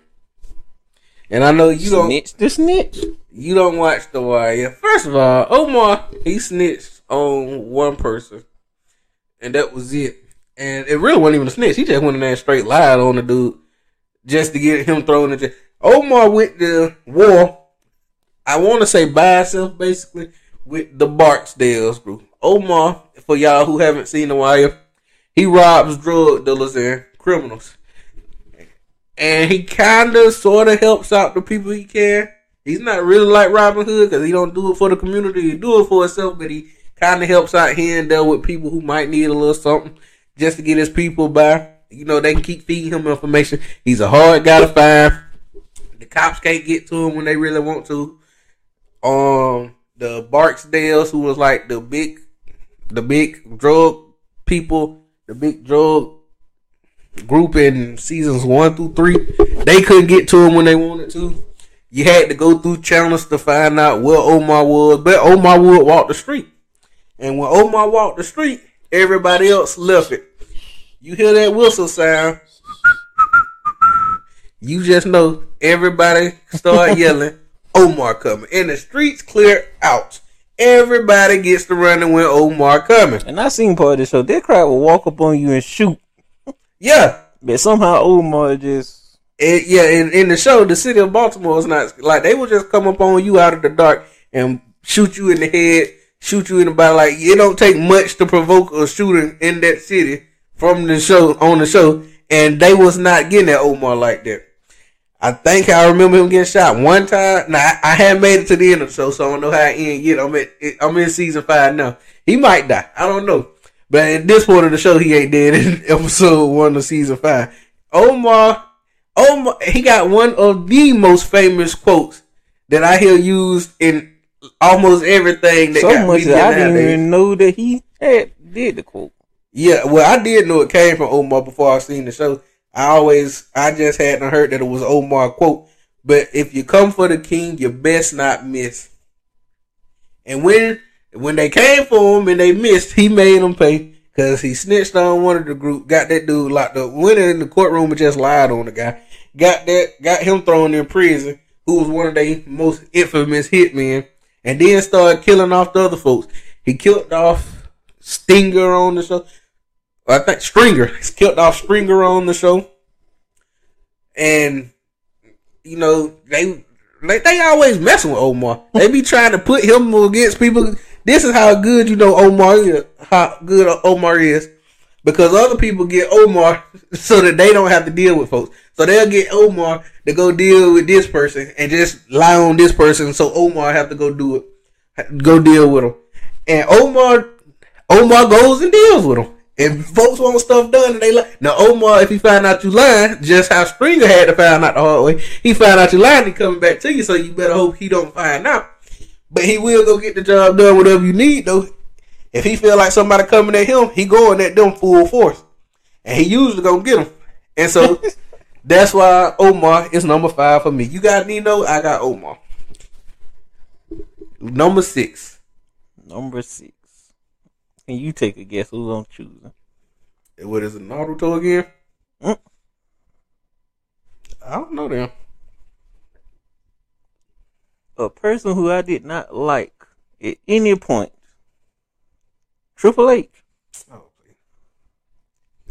And I know you don't. Snitch the snitch. You don't watch The Wire. First of all, Omar he snitched on one person, and that was it. And it really wasn't even a snitch. He just went in there and straight lied on the dude just to get him thrown in jail. Omar went to war. I want to say by himself, basically, with the Barksdales group. Omar, for y'all who haven't seen The Wire, he robs drug dealers and criminals and he kind of sort of helps out the people he can. He's not really like Robin Hood because he don't do it for the community. He do it for himself, but he kind of helps out here and there with people who might need a little something just to get his people by. You know, they can keep feeding him information. He's a hard guy to find. The cops can't get to him when they really want to. Um, the Barksdales, who was like the big, the big drug people, the big drug group in seasons one through three, they couldn't get to him when they wanted to. You had to go through channels to find out where Omar was, but Omar would walk the street. And when Omar walked the street, everybody else left it. You hear that whistle sound, you just know everybody start *laughs* yelling, Omar coming. And the streets clear out. Everybody gets to running when Omar coming. And I seen part of the show. That crowd will walk up on you and shoot. Yeah, But somehow Omar just And, yeah, in, in the show, the city of Baltimore is not like they will just come up on you out of the dark and shoot you in the head, shoot you in the body. Like it don't take much to provoke a shooting in that city from the show on the show, and they was not getting at Omar like that. I think I remember him getting shot one time. Now I, I hadn't made it to the end of the show, so I don't know how it end yet. I'm at I'm in season five now. He might die. I don't know. But at this point of the show, he ain't dead *laughs* in episode one of season five. Omar, Omar, he got one of the most famous quotes that I hear used in almost everything that so got much that I didn't nowadays. even know that he had did the quote. Yeah, well, I did know it came from Omar before I seen the show. I always, I just hadn't heard that it was Omar quote. But if you come for the king, you best not miss. And when When they came for him and they missed, he made them pay because he snitched on one of the group, got that dude locked up, went in the courtroom and just lied on the guy, got that, got him thrown in prison, who was one of the most infamous hitmen, and then started killing off the other folks. He killed off Stinger on the show. I think Stringer. *laughs* Killed off Stringer on the show. And you know, they they, they always messing with Omar. They be trying to put him against people. This is how good you know Omar is, how good Omar is. Because other people get Omar *laughs* so that they don't have to deal with folks. So they'll get Omar to go deal with this person and just lie on this person so Omar have to go do it. Go deal with him. And Omar Omar goes and deals with him. If folks want stuff done and they like now Omar, if he find out you lying, just how Springer had to find out the hard way, he find out you lying, he coming back to you, so you better hope he don't find out. But he will go get the job done, whatever you need though. If he feel like somebody coming at him, he going at them full force, and he usually gonna get them. And so *laughs* that's why Omar is number five for me. You got Nino, I got Omar. Number six. Number six. Can you take a guess who's I'm choosing? What is it, Naruto again? Mm. I don't know them. A person who I did not like at any point. Triple H. Oh,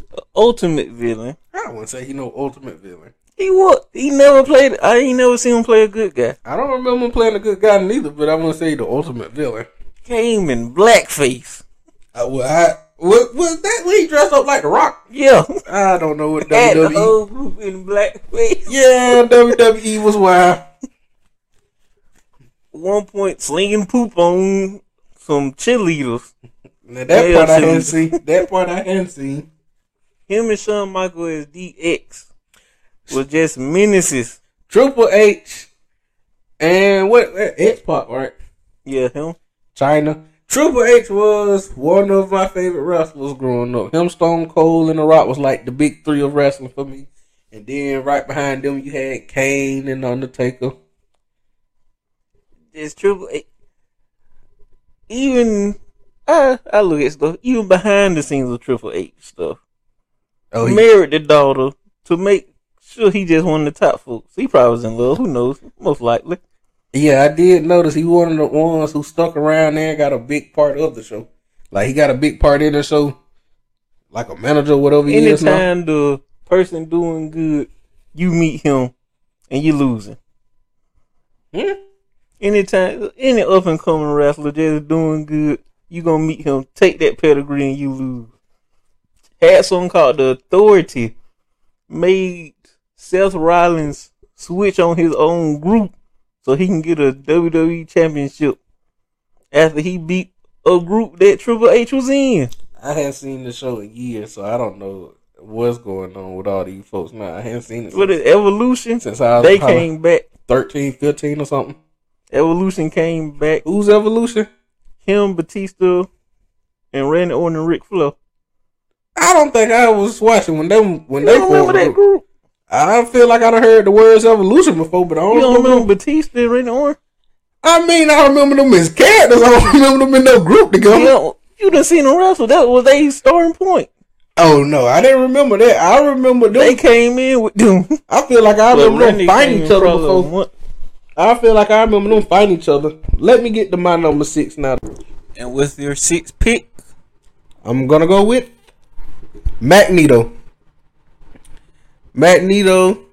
The ultimate villain. I wouldn't say he no ultimate villain. He what? He never played. I ain't never seen him play a good guy. I don't remember him playing a good guy neither, but I'm gonna say the ultimate villain. Came in blackface. I, well, I, was, was that when he dressed up like The Rock? Yeah. I don't know what *laughs* Had the WWE. whole group in blackface. Yeah, WWE was wild. One point slinging poop on some cheerleaders. Now, that part I hadn't seen. That part I hadn't seen. Him and Shawn Michael as DX was just menaces. Triple H and what X Pac, right? Yeah, him. Chyna. Triple H was one of my favorite wrestlers growing up. Him, Stone Cold, and The Rock was like the big three of wrestling for me. And then right behind them, you had Kane and Undertaker. It's Triple H. Even I, I look at stuff. Even behind the scenes of Triple H stuff. Oh, he, married the daughter to make sure he just of the top folks. He probably was in love. Who knows? Most likely. Yeah, I did notice he one of the ones who stuck around there and got a big part of the show. Like he got a big part in the show, like a manager, or whatever he is now. Anytime the person doing good, you meet him and you losing. Hmm? Anytime any up and coming wrestler just doing good, you gonna meet him, take that pedigree and you lose. Had something called the authority, made Seth Rollins switch on his own group so he can get a WWE championship after he beat a group that Triple H was in. I haven't seen the show in years, so I don't know what's going on with all these folks now. I haven't seen it With since, Evolution, since I they came back. 13, 15 or something. Evolution came back. Who's Evolution? Him, Batista, and Randy Orton and Ric Flair. I don't think I was watching when them when You they formed. that group? I feel like I done heard the words evolution before, but I don't, You don't remember. remember Batista and Randy Orton? I mean, I remember them as characters. I don't *laughs* remember them in no group together. You, don't, you done seen them wrestle. That was their starting point. Oh no, I didn't remember that. I remember them. They came in with them. *laughs* I feel like I But remember them Randy fighting each other before. I feel like I remember them fighting each other. Let me get to my number six now. And with your sixth pick, I'm gonna go with Magneto. Magneto,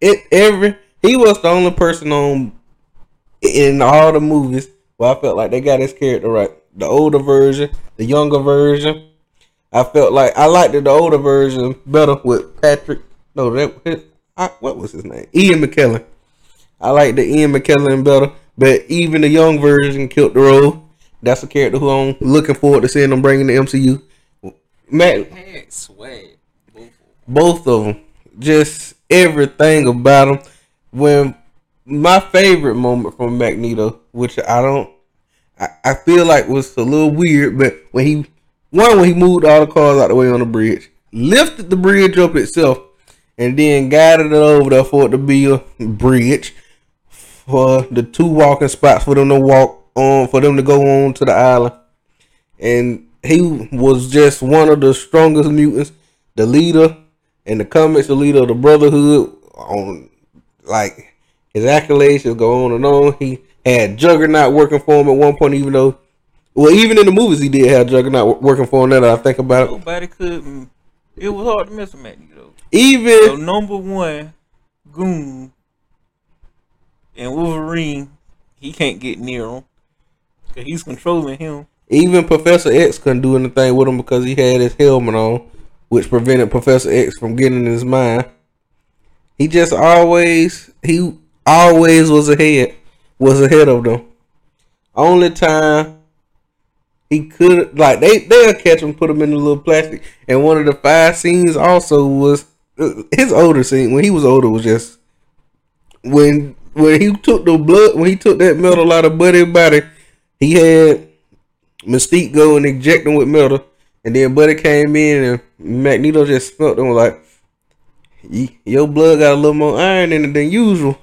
it every he was the only person on in all the movies where I felt like they got his character right. The older version, the younger version. I felt like I liked the older version better with Patrick. No, that I, what was his name? Ian McKellen. I like the Ian McKellen better, but even the young version killed the role. That's a character who I'm looking forward to seeing them bringing the MCU. Matt, swag. Both both of them, just everything about him. When my favorite moment from Magneto, which I don't, I, I feel like was a little weird, but when he one when he moved all the cars out the way on the bridge, lifted the bridge up itself, and then guided it over there for it to be a bridge for the two walking spots for them to walk on for them to go on to the island, and he was just one of the strongest mutants, the leader in the comics, the leader of the Brotherhood. On like his accolades just go on and on. He had Juggernaut working for him at one point, even though, well, even in the movies he did have Juggernaut working for him. Now that I think about it, Nobody could. It was hard to mess with Magneto. even So number one, Goon and Wolverine, he can't get near him because he's controlling him. Even Professor X couldn't do anything with him because he had his helmet on, which prevented Professor X from getting in his mind. He just always he always was ahead, was ahead of them. Only time he could like they they'll catch him, put him in a little plastic. And one of the five scenes also was uh, his older scene when he was older was just when when he took the blood when he took that metal out of Buddy's body, he had Mystique go and inject him with metal, and then Buddy came in and Magneto just smelt him like, "Your blood got a little more iron in it than usual,"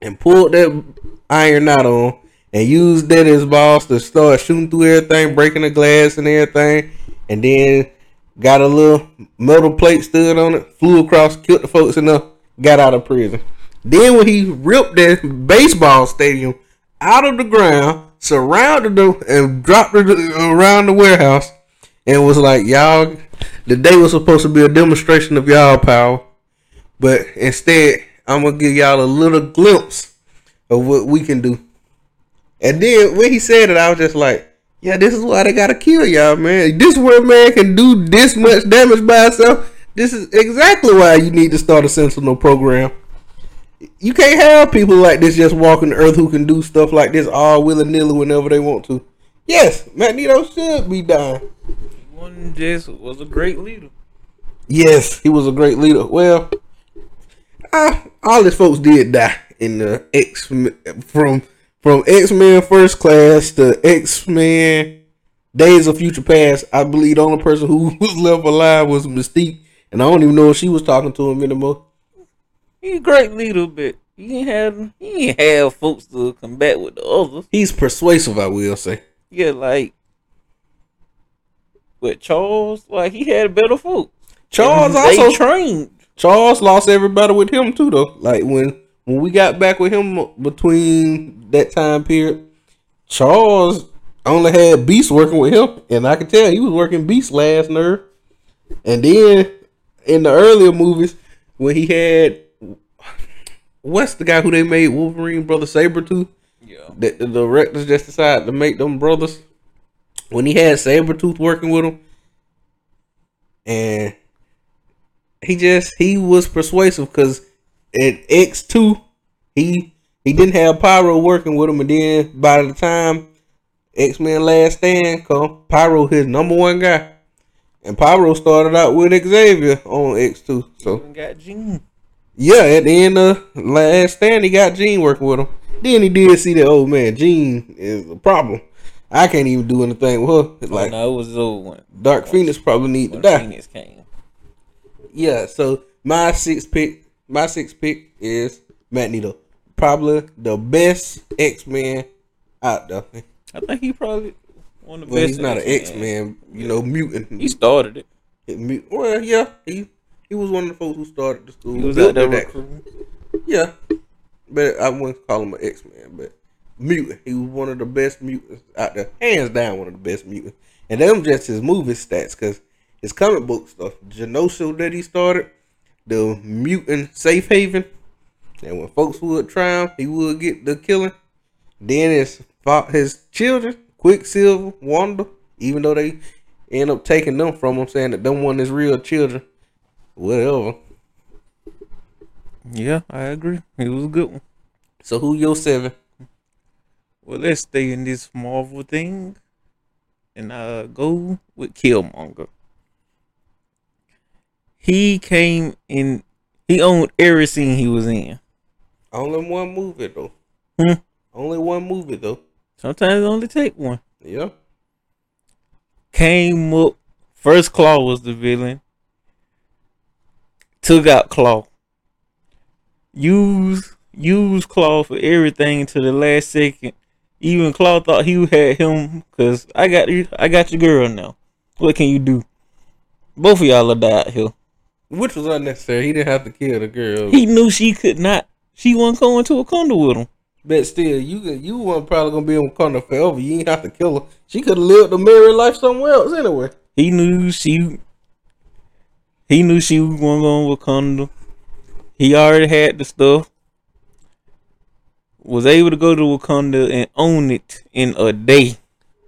and pulled that iron out on and used that as balls to start shooting through everything, breaking the glass and everything, and then got a little metal plate stood on it, flew across, killed the folks enough, got out of prison. Then when he ripped that baseball stadium out of the ground, surrounded them and dropped it around the warehouse, and was like, "Y'all, the day was supposed to be a demonstration of y'all power, but instead, I'm gonna give y'all a little glimpse of what we can do." And then when he said it, I was just like, "Yeah, this is why they gotta kill y'all, man. This where man can do this much damage by himself. This is exactly why you need to start a Sentinel program." You can't have people like this just walking the earth who can do stuff like this all willy nilly whenever they want to. Yes, Magneto should be dying. One just was a great leader. Yes, he was a great leader. Well, uh, all his folks did die in the X from from X Men First Class to X Men Days of Future Past. I believe the only person who *laughs* was left alive was Mystique, and I don't even know if she was talking to him anymore. He a great leader, but he ain't have he ain't have folks to combat with the others. He's persuasive, I will say. Yeah, like with Charles, like he had a better folks. Charles And also trained. Charles lost everybody with him too, though. Like when when we got back with him between that time period, Charles only had Beast working with him, and I could tell he was working Beast last nerve. And then in the earlier movies, when he had what's the guy who they made Wolverine brother Sabretooth? Yeah. that the directors just decided to make them brothers when he had Sabretooth working with him and he just he was persuasive because at X2 he he didn't have Pyro working with him and then by the time X-Men Last Stand come Pyro his number one guy and Pyro started out with Xavier on X2 so Even got Jean. yeah, at the end of last stand, he got Jean working with him. Then he did see that, old man, Jean is a problem. I can't even do anything with her. It's Like Like no, it was his old one. Dark oh, Phoenix probably need to die. Phoenix came. Yeah, so my sixth pick, my sixth pick is Magneto. Probably the best X Men out there. I think he probably one of the Well, best. he's not an X. Men, you know, mutant. He started it. Mu- Well, yeah, he he was one of the folks who started the school. He was out there that-. Yeah, but I wouldn't call him an X Man, but mutant. He was one of the best mutants out there, hands down, one of the best mutants. And them just his movie stats, because his comic book stuff, Genosha that he started, the mutant safe haven, and when folks would try him, he would get the killing. Then his his children, Quicksilver, Wanda, even though they end up taking them from him, saying that them one is real children, whatever. Yeah, I agree. It was a good one. So who your seven? Well, let's stay in this Marvel thing, and uh, go with Killmonger. He came in. He owned every scene he was in. Only one movie though. Hmm. Only one movie though. Sometimes it only take one. Yeah. Came up. First Claw was the villain. Took out Claw. Use use Claw for everything to the last second. Even Claw thought he had him because I got you. I got your girl now. What can you do? Both of y'all are died here. Which was unnecessary. He didn't have to kill the girl. He knew she could not. She wasn't going to Wakanda with him. but still, you you weren't probably gonna be in Wakanda forever. You ain't have to kill her. She could have lived a married life somewhere else anyway. He knew she. He knew she was going to Wakanda. He already had the stuff. Was able to go to Wakanda and own it in a day.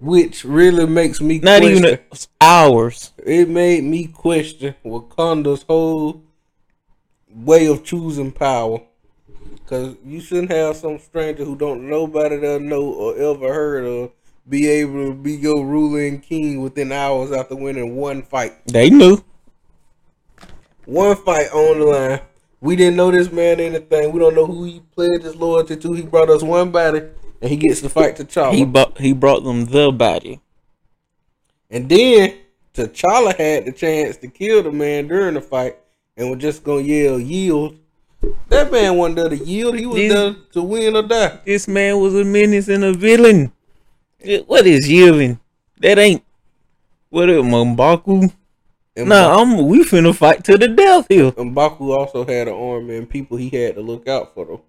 Which really makes me Not question. even a, hours. it made me question Wakanda's whole way of choosing power. Cause you shouldn't have some stranger who don't nobody that know or ever heard of be able to be your ruling king within hours after winning one fight. They knew. One fight on the line. We didn't know this man anything. We don't know who he pledged his loyalty to. He brought us one body and he gets to fight T'Challa. He bought. He brought them the body. And then T'Challa had the chance to kill the man during the fight and was just gonna yell yield. That man wasn't there to yield. He was This- there to win or die. This man was a menace and a villain. What is yielding? That ain't. What is M'Baku? Nah, I'm. We finna fight to the death here. and Baku also had an army and people he had to look out for though.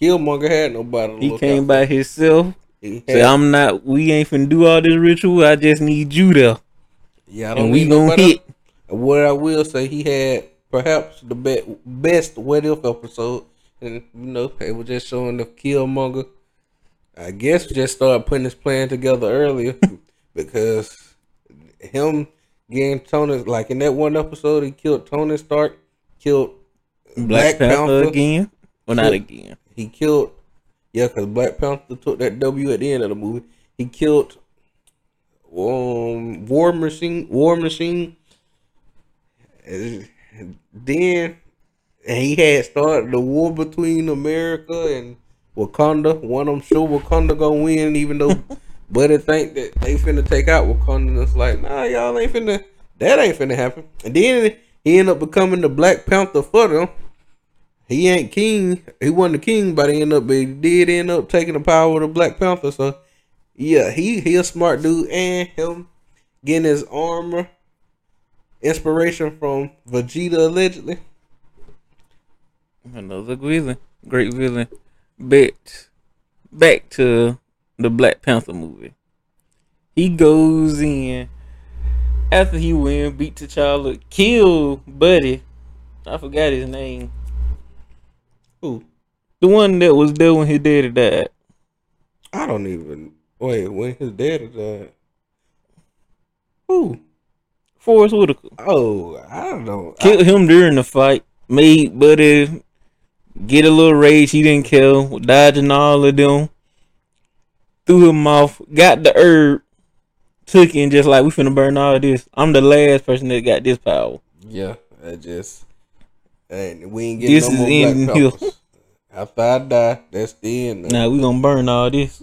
Killmonger had nobody to He came by himself. He Say, I'm not. We ain't finna do all this ritual. I just need you there, yeah, I don't and we gonna nobody- hit. What I will say, he had perhaps the be- best what if episode, and you know, it was just showing the Killmonger. I guess just started putting his plan together earlier *laughs* because him getting Tony like in that one episode, he killed Tony Stark, killed Black, Panther, again. Well, not again. He killed, yeah, because Black Panther took that W at the end of the movie. He killed um War Machine, War Machine. And then he had started the war between America and Wakanda. One of them sure Wakanda gonna win, even though *laughs* Buddy think that they finna take out Wakanda. It's like, nah, y'all ain't finna. That ain't finna happen. And then he end up becoming the Black Panther for them. He ain't king. He wasn't the king but he end up, but he did end up taking the power of the Black Panther. So, yeah, he he a smart dude, and him getting his armor inspiration from Vegeta allegedly. Another villain, great villain. But back to the Black Panther movie. He goes in after he win, beat T'Challa, kill Buddy. I forgot his name. Who? The one that was there when his daddy died. I don't even wait when his daddy died. Who? Forest Whitaker. Oh, I don't know. I- Killed him during the fight. Made Buddy get a little rage. He didn't kill. Dodging all of them. Threw him off. Got the herb. Took it and just like we finna burn all of this. I'm the last person that got this power. yeah, I just and we ain't getting This no is more ending Black here. Panthers. After I die, that's the end. Now we gonna burn all this.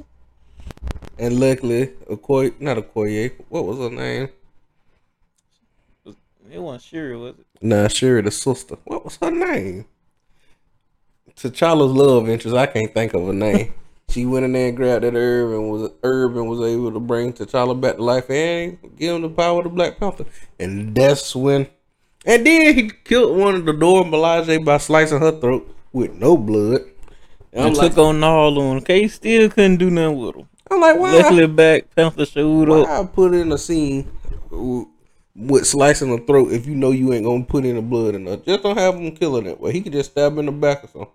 And luckily, a Okoye, not a Okoye, what was her name? It wasn't sure, was it? Nah, Shuri, the sister. What was her name? T'Challa's love interest. I can't think of her name. *laughs* she went in there and grabbed that herb and was herb and was able to bring T'Challa back to life and give him the power of the Black Panther. And that's when. And then he killed one of the Dora Milaje by slicing her throat with no blood. And And like, took on all them. Okay, still couldn't do nothing with them. I'm like, why? Luckily, back Panther showed Why up. I put in a scene with slicing the throat if you know you ain't gonna put in the blood enough? Just don't have him kill her that way. He could just stab in the back or something.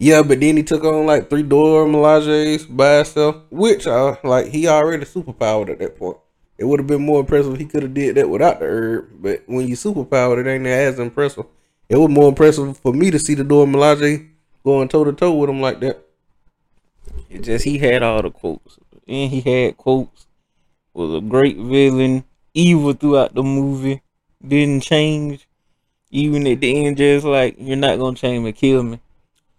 Yeah, but then he took on like three Dora Milajes by himself, which uh like he already superpowered at that point. It would have been more impressive if he could have did that without the herb. But when you superpowered, it ain't as impressive. It was more impressive for me to see the Dora Milaje going toe to toe with him like that. It just he had all the quotes, and he had quotes. Was a great villain, evil throughout the movie. Didn't change, even at the end. Just like you're not gonna change me, kill me.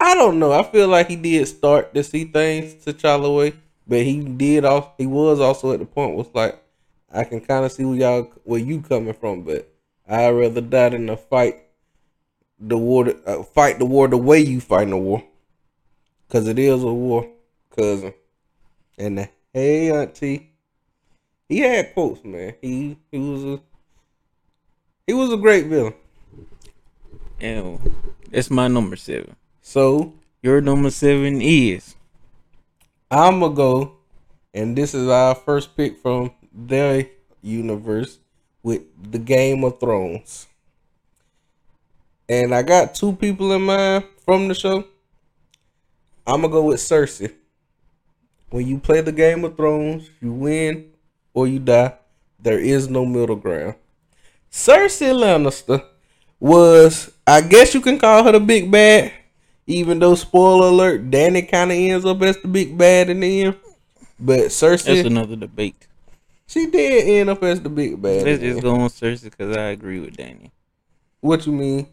I don't know. I feel like he did start to see things T'Challa way, but he did also he was also at the point was like, I can kind of see where y'all where you coming from, but I'd rather die than to fight the war, uh, fight the war the way you fight the war, because it is a war, cousin. and the hey auntie. He had quotes, man. He he was a he was a great villain. And that's my number seven. So Your number seven is I'ma go, and this is our first pick from their universe with the Game of Thrones. And I got two people in mind from the show. I'ma go with Cersei. When you play the Game of Thrones, you win or you die. There is no middle ground. Cersei Lannister was, I guess you can call her the big bad. Even though, spoiler alert, Dany kind of ends up as the big bad in the end. But Cersei that's another debate. she did end up as the big bad. Let's just go on Cersei because I agree with Dany. What you mean?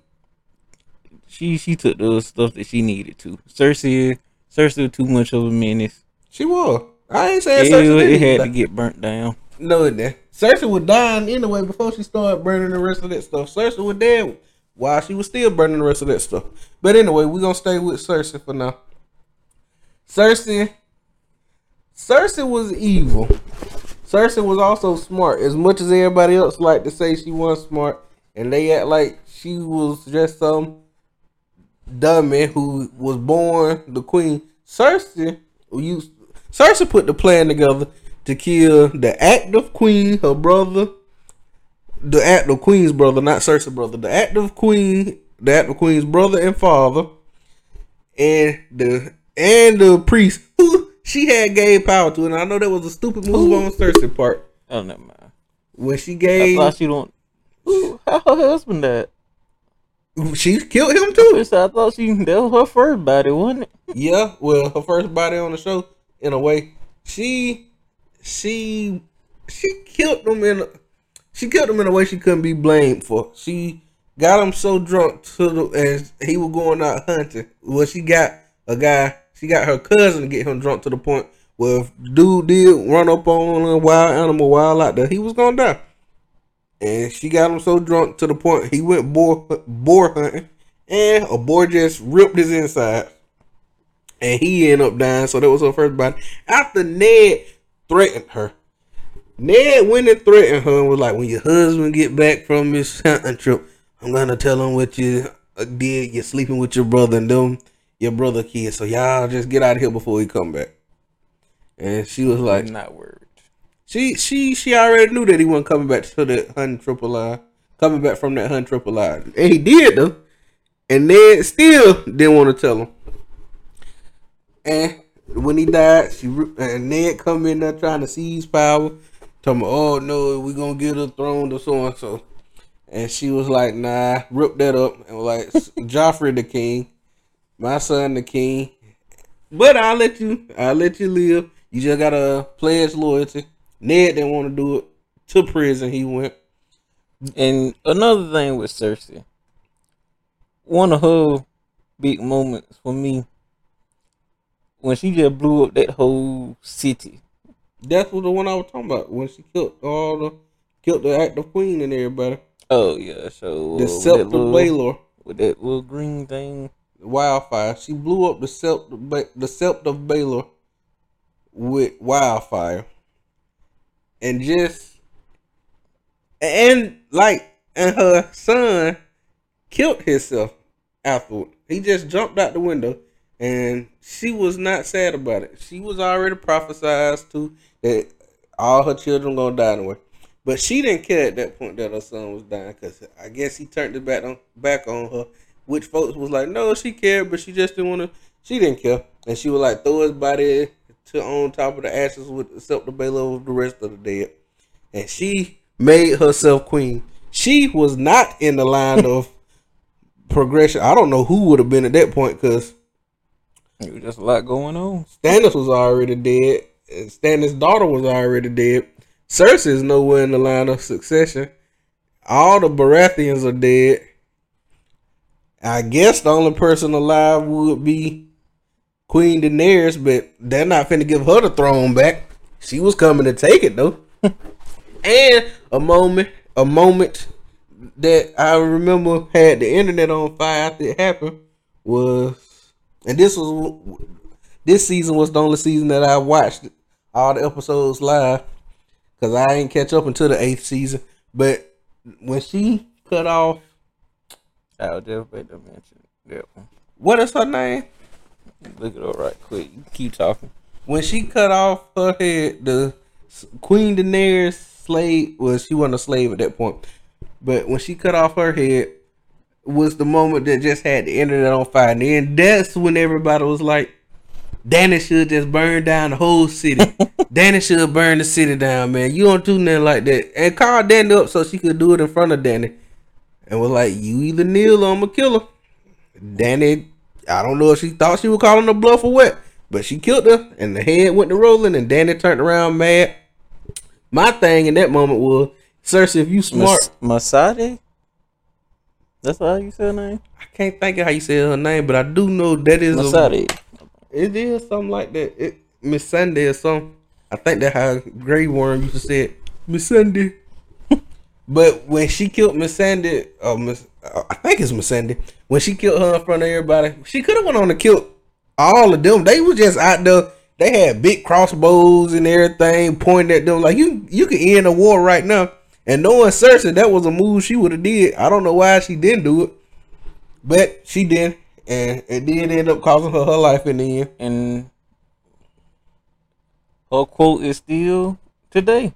She she took the stuff that she needed to. Cersei Cersei was too much of a menace. She was. I ain't saying It, Cersei it didn't had die. to get burnt down. No, it didn't. Cersei was dying anyway before she started burning the rest of that stuff. Cersei was dead while she was still burning the rest of that stuff. But anyway, we're gonna stay with Cersei for now. Cersei Cersei was evil. Cersei was also smart. As much as everybody else like to say she wasn't smart, and they act like she was just some dummy who was born the queen. Cersei used Cersei put the plan together to kill the active queen, her brother, the active queen's brother, not Cersei brother, the active queen, the active queen's brother and father, and the and the priest who she had gave power to. And I know that was a stupid move on Cersei part Oh never mind. when she gave, I thought she don't. Ooh, How her husband died? she killed him too. I thought she that was her first body, wasn't it? Yeah, well, her first body on the show, in a way, she, she, she killed him in, a, she killed him in a way she couldn't be blamed for. She got him so drunk to the, as he was going out hunting. Well, she got a guy, she got her cousin to get him drunk to the point where if dude did run up on a wild animal wild out there, he was gonna die. And she got him so drunk to the point he went boar boar hunting, and a boar just ripped his inside and he ended up dying. So that was her first body. After Ned threatened her, Ned went and threatened her and was like, "When your husband get back from his hunting trip, I'm gonna tell him what you uh, did. You're sleeping with your brother and them, your brother kids. So y'all just get out of here before he come back." And she was like, not worried. she she she already knew that he wasn't coming back to that hunting triple line, coming back from that hunting triple line, and he did though. And Ned still didn't want to tell him. And when he died, she and Ned come in there trying to seize power, talking about, oh no, we gonna get a throne to so and so. And she was like, nah, rip that up and like, *laughs* Joffrey the king, my son the king. But I'll let you, I'll let you live. You just gotta pledge loyalty. Ned didn't want to do it. To prison he went. And another thing with Cersei, one of her big moments for me, when she just blew up that whole city. That's what the one I was talking about when she killed all the killed the active queen and everybody. Oh yeah, so uh, The Sept that of little- Baelor. with that little green thing. wildfire. She blew up the sept Ba- the sept of Baelor with wildfire, and just and like and her son killed himself afterward. He just jumped out the window, and she was not sad about it. She was already prophesied to that all her children gonna die anyway. But she didn't care at that point that her son was dying because I guess he turned it back on back on her. Which folks was like, no, she cared, but she just didn't want to. She didn't care, and she would like throw his body to on top of the ashes with except the bailover of the rest of the dead, and she made herself queen. She was not in the line of *laughs* progression. I don't know who would have been at that point because It was just a lot going on. Stannis was already dead. Stannis' daughter was already dead. Cersei is nowhere in the line of succession. All the Baratheons are dead. I guess the only person alive would be Queen Daenerys, but they're not finna give her the throne back. She was coming to take it though. *laughs* and a moment, a moment that I remember had the internet on fire after it happened was, and this was this season was the only season that I watched all the episodes live because I ain't catch up until the eighth season. But when she cut off, I just about to mention that one. what is her name? Look it up right quick. You keep talking. When she cut off her head, the Queen Daenerys slave was she wasn't a slave at that point, but when she cut off her head, was the moment that just had the internet on fire. And then that's when everybody was like, Dany should just burn down the whole city. *laughs* Dany should burn the city down, man. You don't do nothing like that. And called Dany up so she could do it in front of Dany. And was like, you either kneel or I'm going to kill her. Dany, I don't know if she thought she was calling her bluff or what, but she killed her and the head went to rolling and Dany turned around mad. My thing in that moment was, Cersei, if you smart, Mas- Masade? That's how you say her name? I can't think of how you say her name, but I do know that is a, Masade. It is something like that. It Miss Sunday or something. I think that how Grey Worm used to say it. Miss Sunday. *laughs* but when she killed Miss Sandy, uh, Miss, uh, I think it's Miss Sandy. When she killed her in front of everybody, she could have went on to kill all of them. They were just out there. They had big crossbows and everything pointed at them. Like you, you could end a war right now. And knowing Cersei, that was a move she would have did. I don't know why she didn't do it, but she did, and it did end up causing her her life in the end. And her quote is still today.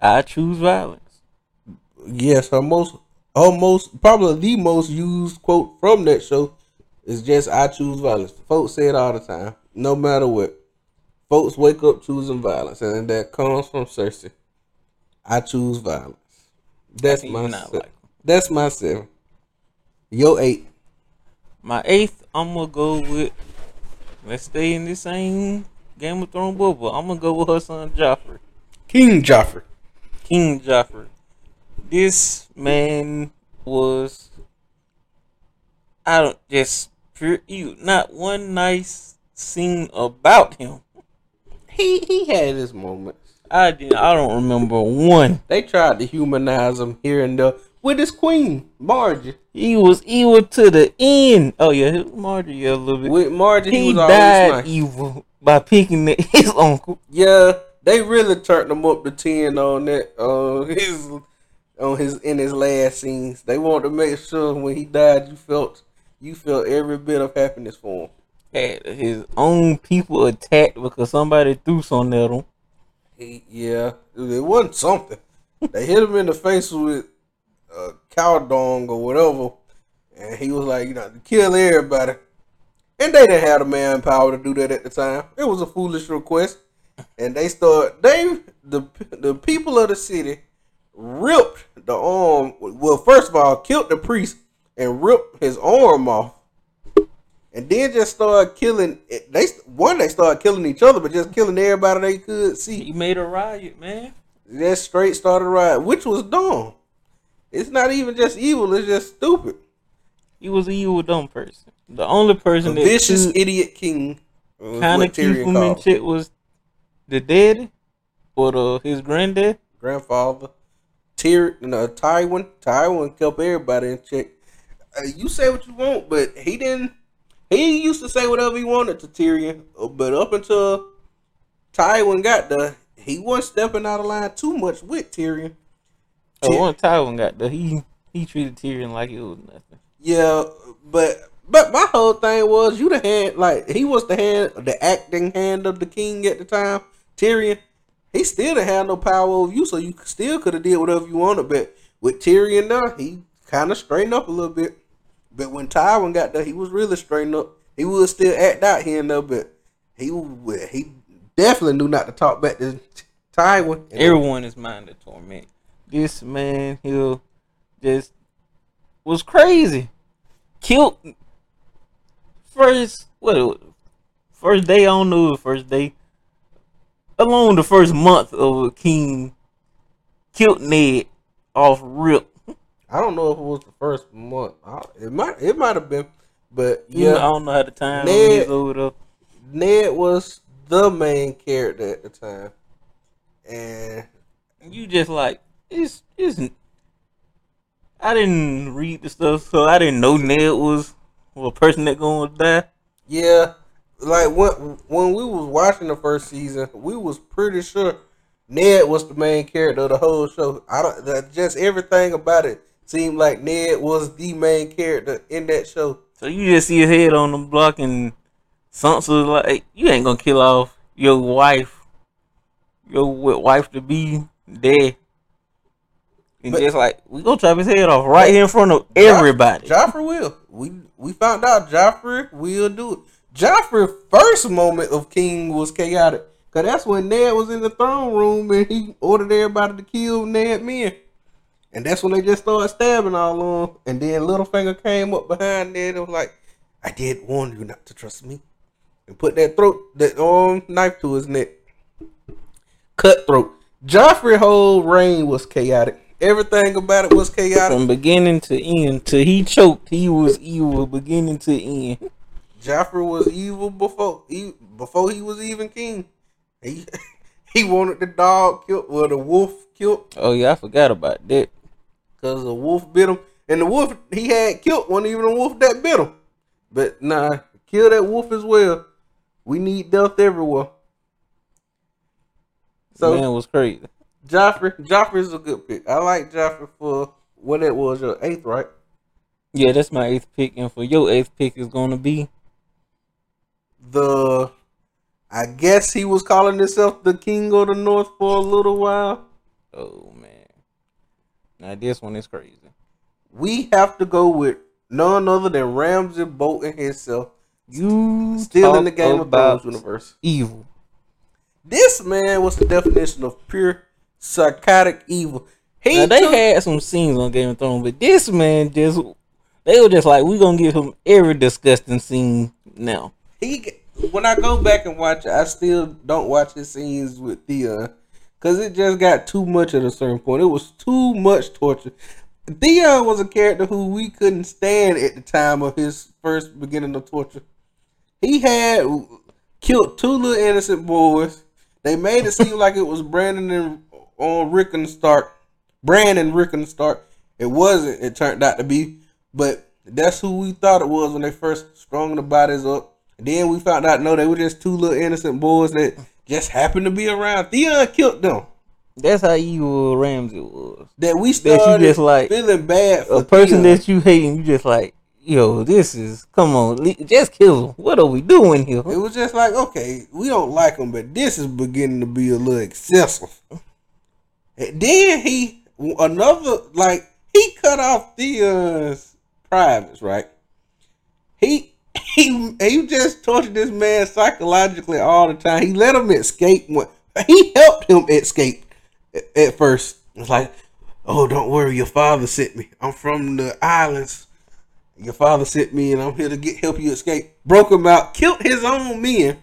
I choose violence. Yes, her most, her most, probably the most used quote from that show is just "I choose violence." Folks say it all the time, no matter what. Folks wake up choosing violence, and that comes from Cersei. I choose violence. That's my. se- that's my seven. Yo eight. My eighth, I'm gonna go with. Let's stay in the same Game of Thrones bubble. I'm gonna go with her son Joffrey, King Joffrey. King Joffrey. This man was. I don't just pure you. Not one nice scene about him. He he had his moments. I did. I don't remember one. They tried to humanize him here and there with his queen Margie. He was evil to the end. Oh yeah, Marjorie yeah, a little bit. With Margie, he, he was died nice. evil by picking the, *laughs* his uncle. Yeah, they really turned him up to ten on that. Uh, *laughs* his on his in his last scenes. They wanted to make sure when he died, you felt you felt every bit of happiness for him. Had his own people attacked because somebody threw something at him. He, yeah, it wasn't something. they hit him in the face with uh, cow dung or whatever, and he was like, you know, kill everybody. And they didn't have the manpower to do that at the time. It was a foolish request, and they start they the the people of the city ripped the arm. Well, first of all, killed the priest and ripped his arm off. And then just started killing. They one they started killing each other, but just killing everybody they could see He made a riot, man. that straight started a riot, which was dumb. It's not even just evil; it's just stupid. He was an evil dumb person. The only person that vicious idiot king. kind of keep Tyrion him in called. check was the daddy or the his granddad. grandfather. Tyr, no, Tywin. Tywin kept everybody in check. Uh, you say what you want, but he didn't. He used to say whatever he wanted to Tyrion, uh, but up until Tywin got there, he wasn't stepping out of line too much with Tyrion. Oh, one Tywin got there. He he treated Tyrion like it was nothing. Yeah, but but my whole thing was you the hand like he was the hand the acting hand of the king at the time. Tyrion, he still didn't have no power over you, so you still could have did whatever you wanted. But with Tyrion there, he kind of straightened up a little bit. But when Tywin got there, he was really straightened up. He would still act out here and there, but he would- he definitely knew not to talk back to Tywin. Everyone is mine to torment. This man here just was crazy. Killed first what first day I don't know the first day. Along the first month of king killed Ned off rip. I don't know if it was the first month. It might it might have been, but Yeah, I don't know how the time Ned- is over there. Ned was the main character at the time, and You just like it's it's. I didn't read the stuff, so I didn't know Ned was a person that gonna die. yeah, like when when we was watching the first season, we was pretty sure Ned was the main character of the whole show. I don't that just everything about it seemed like Ned was the main character in that show. So you just see his head on the block and Sansa like you ain't gonna kill off your wife, your wife to be dead. And But- just like we gonna chop his head off right here in front of everybody. Joffrey will. We we found out Joffrey will do it. Joffrey's first moment of king was chaotic. Cause that's when Ned was in the throne room and he ordered everybody to kill Ned men. And that's when they just started stabbing all on. him. And then Littlefinger came up behind Ned and was like, I did warn you not to trust me. And put that throat that um knife to his neck. Cutthroat. Joffrey's whole reign was chaotic. Everything about it was chaotic. From beginning to end, till he choked, he was evil beginning to end. Joffrey was evil before he before he was even king. He *laughs* he wanted the dog killed, well the wolf killed, Oh yeah, I forgot about that. cause the wolf bit him, and the wolf he had killed wasn't even a wolf that bit him. But nah, kill that wolf as well. We need death everywhere. So Man was crazy. Joffrey, Joffrey's a good pick. I like Joffrey for what it was your eighth, right? Yeah, that's my eighth pick, and for your eighth pick is gonna be The I guess he was calling himself the king of the north for a little while. oh man. Now this one is crazy. we have to go with none other than Ramsay Bolton himself, You still in the Game of Thrones universe. Evil. This man was the definition of pure psychotic evil. He Now they took- had some scenes on Game of Thrones, but this man just they were just like, we gonna give him every disgusting scene now. he when I go back and watch it, I still don't watch his scenes with Thea because uh, it just got too much at a certain point. It was too much torture. Theon was a character who we couldn't stand at the time of his first beginning of torture. He had killed two little innocent boys. They made it seem like it was Brandon and on Rickon Stark. Brandon Rickon Stark. It wasn't. It turned out to be, but that's who we thought it was when they first strung the bodies up. And then we found out no, they were just two little innocent boys that just happened to be around. Theon killed them. That's how evil Ramsay was. That we started that you just like- feeling bad for A person Theon. that you hate and you just like, yo, this is come on, just kill him. What are we doing here? It was just like, okay, we don't like him, but this is beginning to be a little excessive. And then he another like he cut off Theon's privates, right? He he he just tortured this man psychologically all the time. He let him escape. He helped him escape at, at first. It's like, oh, don't worry, your father sent me. I'm from the islands. Your father sent me, and I'm here to get help you escape. Broke him out, killed his own men,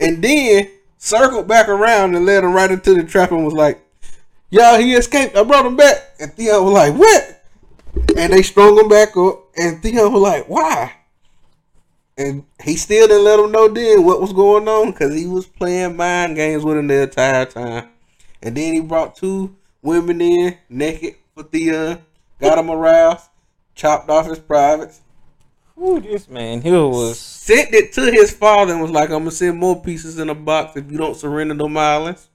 and then circled back around and led him right into the trap and was like, "Y'all, he escaped. I brought him back." And Theon was like, "What?" And they strung him back up, and Theon was like, "Why?" And he still didn't let him know then what was going on because he was playing mind games with him the entire time. And then he brought two women in naked for Theon, got him aroused, chopped off his privates, Ooh, this man here was sent it to his father, and was like, "I'm gonna send more pieces in a box if you don't surrender them islands."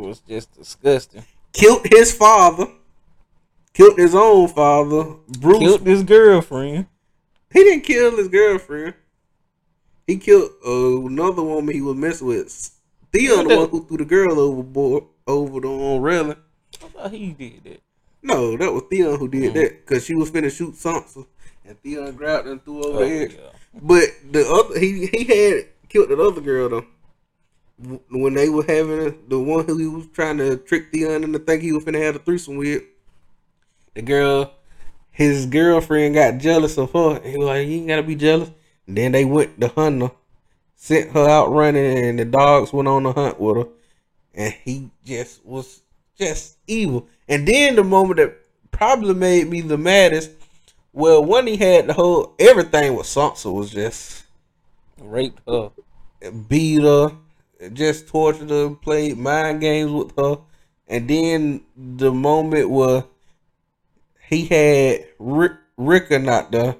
Was just disgusting. Killed his father, killed his own father. Bruce. Killed his girlfriend. He didn't kill his girlfriend. He killed uh, another woman he was messing with. Theon, the one who threw the girl overboard over the um, railing. I thought he did that. No, that was Theon who did that because she was finna shoot Sansa, and Theon grabbed her and threw over Oh, the edge. yeah. But the other, he he had killed that other girl though. When they were having a, the one who he was trying to trick Theon into think he was finna have a threesome with, the girl, his girlfriend got jealous of her, he was like, "You ain't gotta be jealous." And then they went to hunt her, sent her out running, and the dogs went on the hunt with her, and he just was just evil. And then the moment that probably made me the maddest, well, when he had the whole everything with Sansa was just Raped her. beat her, just tortured her, played mind games with her, and then the moment where he had Rick, Rickon not there,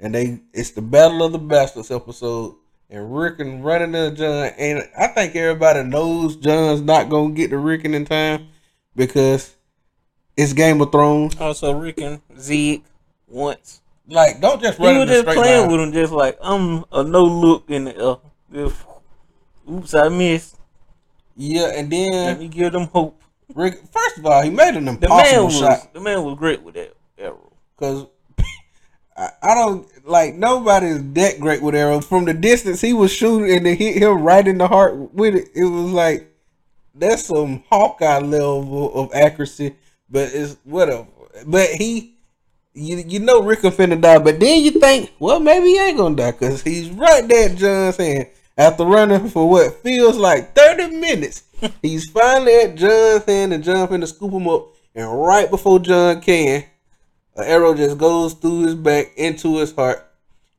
and they it's the Battle of the Bastards episode, and Rickon running to Jon. And I think everybody knows Jon's not gonna get to Rickon in time because it's Game of Thrones. Oh, also, Rick and Zeke once. Like, don't just He run was in a just playing line. with him, just like I'm a no look in the. Just, oops, I missed. Yeah, and Let then me give them hope. Rick. First of all, he made an The man impossible was shot the man was great with that arrow. because *laughs* I, I don't like nobody's that great with arrow. From the distance he was shooting and it hit him right in the heart with it. It was like that's some Hawkeye level of accuracy, but it's whatever. But he, you you know Rick finna die, but then you think, well maybe he ain't gonna die because he's right there Jon's hand after running for what feels like thirty minutes. *laughs* he's finally at Jon's hand and Jon finna scoop him up, and right before Jon can, an arrow just goes through his back into his heart,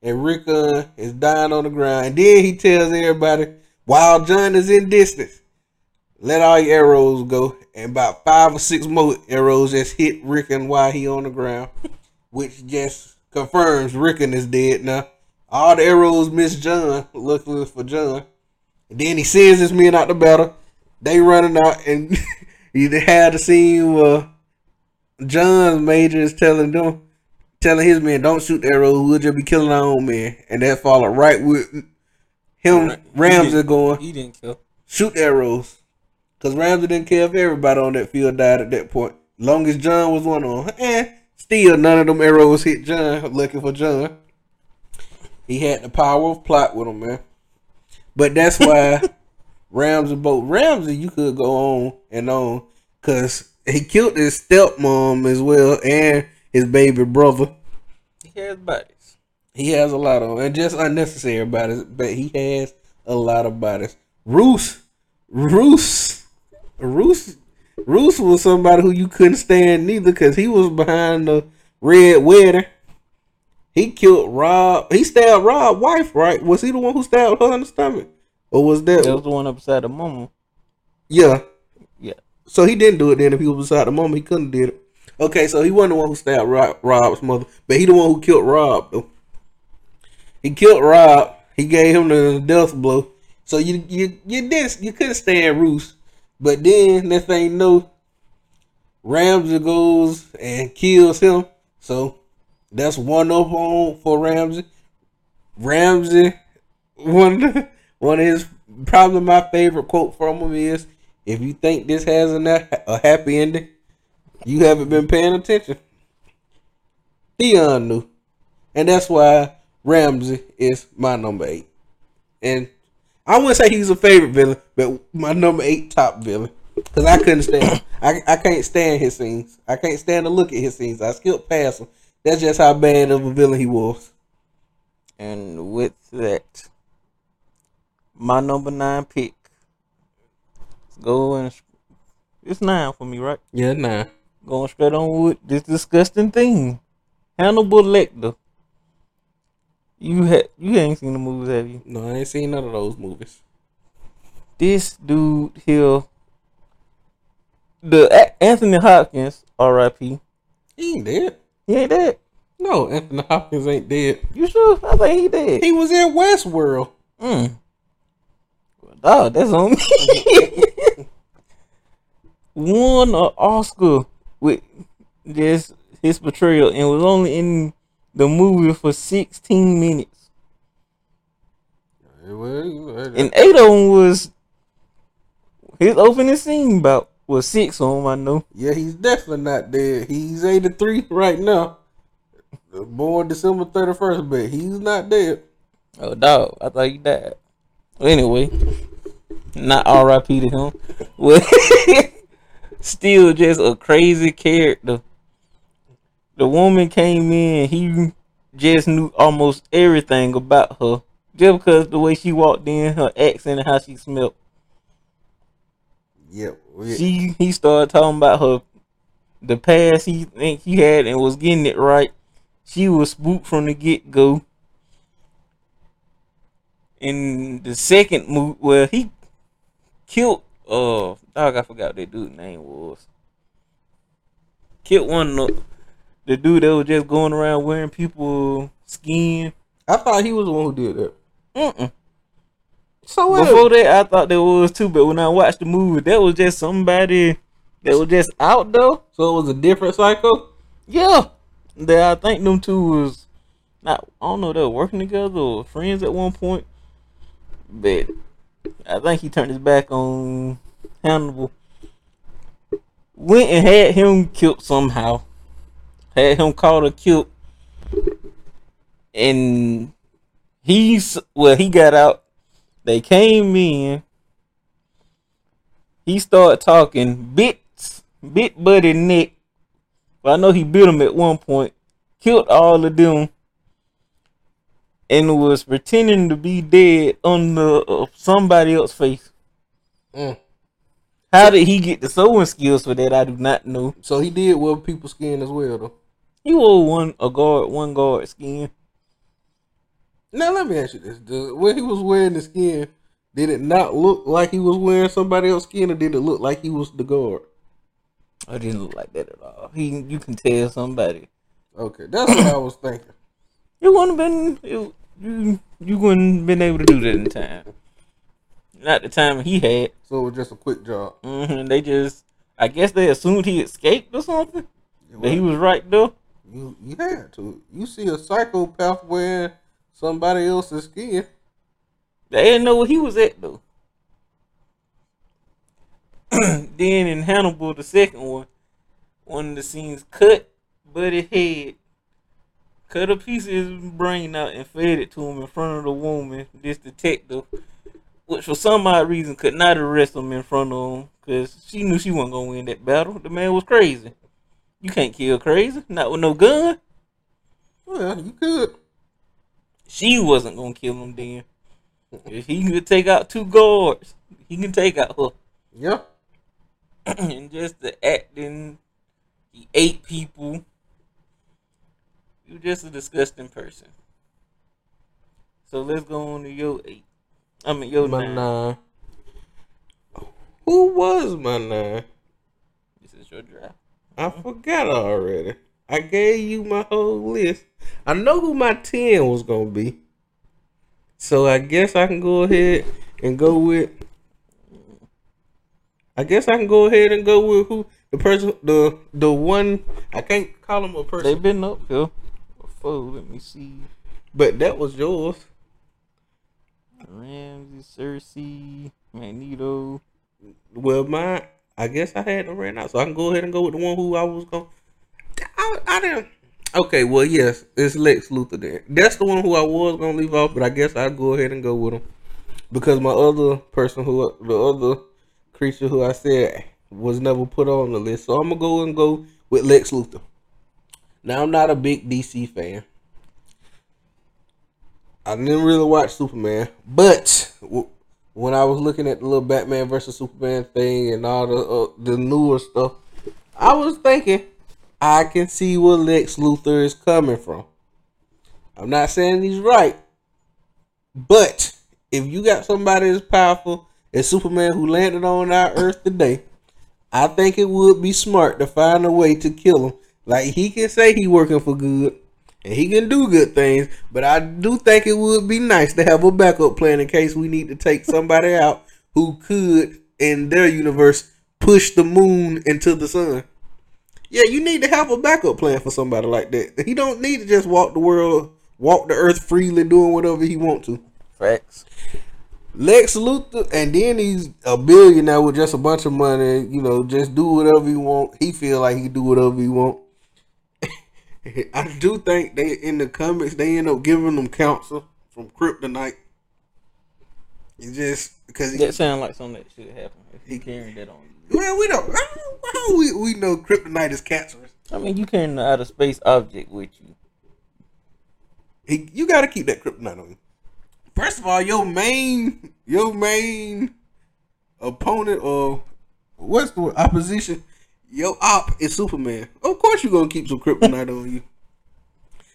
and Rickon uh, is dying on the ground. And then he tells everybody, while Jon is in distance, let all your arrows go. And about five or six more arrows just hit Rickon while he on the ground, *laughs* which just confirms Rickon is dead now. All the arrows miss Jon, luckily for Jon. And then he sends his men out the battle. They running out, and *laughs* you had the scene where Jon's major is telling them, telling his men, "Don't shoot the arrows. We'll just be killing our own men." And that followed right with him, Right. Ramsay going, He didn't kill. "Shoot the arrows," because Ramsay didn't care if everybody on that field died at that point. Long as Jon was one on, and still none of them arrows hit Jon. Looking for Jon, he had the power of plot with him, man. But that's why *laughs* Ramsay both Ramsay you could go on and on because he killed his stepmom as well and his baby brother. He has bodies. He has a lot of and just unnecessary bodies, but he has a lot of bodies. Roose, Roose, Roose, Roose was somebody who you couldn't stand neither because he was behind the red wedding. He killed Robb. He stabbed Robb's wife, right? Was he the one who stabbed her in the stomach, or was that? That was the one up beside the mama. Yeah. Yeah. So he didn't do it then. If he was beside the mom, he couldn't did it. Okay, so he wasn't the one who stabbed Robb, Robb's mother, but he the one who killed Robb though. He killed Robb. He gave him the death blow. So you you you did you couldn't stand Roose, but then next thing you know, Ramsay goes and kills him. So that's one up on for Ramsay. Ramsay one one of his probably my favorite quote from him is if you think this has a, a happy ending, you haven't been paying attention. Theon knew. And that's why Ramsay is my number eight. And I wouldn't say he's a favorite villain, but my number eight top villain. Because I couldn't stand I, I can't stand his scenes. I can't stand to look at his scenes. I skipped past him. That's just how bad of a villain he was. And with that, my number nine pick. Going, it's nine for me, right? Yeah, nine. Going straight on with this disgusting thing. Hannibal Lecter. You ha- you ain't seen the movies, have you? No, I ain't seen none of those movies. This dude here, the Anthony Hopkins, R.I.P. He ain't dead. He ain't dead. No, Anthony Hopkins ain't dead. You sure? I think he dead. He was in Westworld. Mm. Well, dog, that's on me. *laughs* Won an Oscar with just his portrayal and was only in the movie for 16 minutes. And eight of them was his opening scene about was six them, I know. Yeah, he's definitely not dead. He's 83 right now. Born December 31st, but he's not dead. Oh, dog, I thought he died. Anyway, not R.I.P. to him. Well, *laughs* still just a crazy character. The woman came in, he just knew almost everything about her. Just because the way she walked in, her accent, and how she smelled. Yep. She he started talking about her the past he think he had and was getting it right. She was spooked from the get go. In the second move, well, he killed. Uh, dog, I forgot what that dude's name was. Killed one of the, the dude that was just going around wearing people skin. I thought he was the one who did that. Mm-mm. So what? Before that, I thought there was too, but when I watched the movie, that was just somebody that was just out though. so it was a different psycho. Yeah, that I think them two was not. I don't know. They were working together or friends at one point, but I think he turned his back on Hannibal. Went and had him killed somehow. Had him caught or killed, and he's well. He got out. They came in. He started talking bits, bit buddy Nick. But I know he bit him at one point, killed all of them, and was pretending to be dead on the uh, somebody else's face. Mm. How did he get the sewing skills for that? I do not know. So he did wear people's skin as well, though. He wore one a guard, one guard skin. Now let me ask you this: the, When he was wearing the skin, did it not look like he was wearing somebody else's skin, or did it look like he was the guard? I didn't look like that at all. He, you can tell somebody. Okay, that's what I was thinking. *coughs* You wouldn't have been it, you. You wouldn't been able to do that in time. Not the time he had. So it was just a quick job. hmm They just, I guess they assumed he escaped or something. He was right there. You you had to. You see a psychopath wearing somebody else's skin. They didn't know where he was at though. *clears throat* then in Hannibal, the second one, one of the scenes cut Buddy head, cut a piece of his brain out and fed it to him in front of the woman, this detective, which for some odd reason could not arrest him in front of him because she knew she wasn't gonna win that battle. The man was crazy. You can't kill crazy, not with no gun. Well, you could. She wasn't gonna kill him then. If he could take out two guards, he can take out her. Yeah. *clears throat* and just the acting, he ate people. You're just a disgusting person. So let's go on to your eight. I mean your my nine. nine. Who was my nine? This is your draft. I forgot already. I gave you my whole list. I know who my ten was gonna be. So I guess I can go ahead and go with. I guess I can go ahead and go with who the person the the one I can't call him a person, They've been up here before. Let me see. but that was yours. Ramsay, Cersei, Magneto. Well, my I guess I had to ran out, so I can go ahead and go with the one who I was going. I, I didn't. Okay, well, yes, it's Lex Luthor. There, that's the one who I was gonna leave off, but I guess I'll go ahead and go with him because my other person who the other creature who I said was never put on the list, so I'm gonna go and go with Lex Luthor. Now I'm not a big DC fan. I didn't really watch Superman, but when I was looking at the little Batman versus Superman thing and all the uh, the newer stuff, I was thinking I can see where Lex Luthor is coming from. I'm not saying he's right, but if you got somebody as powerful as Superman who landed on our Earth today, I think it would be smart to find a way to kill him. Like he can say he working for good and he can do good things, but I do think it would be nice to have a backup plan in case we need to take somebody out who could, in their universe, push the moon into the sun. Yeah, you need to have a backup plan for somebody like that. He don't need to just walk the world, walk the earth freely, doing whatever he want to. Facts. Lex Luthor, and then he's a billionaire with just a bunch of money. You know, just do whatever he want. He feel like he do whatever he want. *laughs* I do think they in the comics they end up giving them counsel from Kryptonite. It's just because That sounds like something that should happen if he carrying that on you. Well, we don't. How we we know Kryptonite is cancerous? I mean, you carrying an uh, outer space object with you. He, you got to keep that kryptonite on you. First of all, your main, your main opponent or what's the word? opposition? Your op is Superman. Of course, you're gonna keep some kryptonite on you.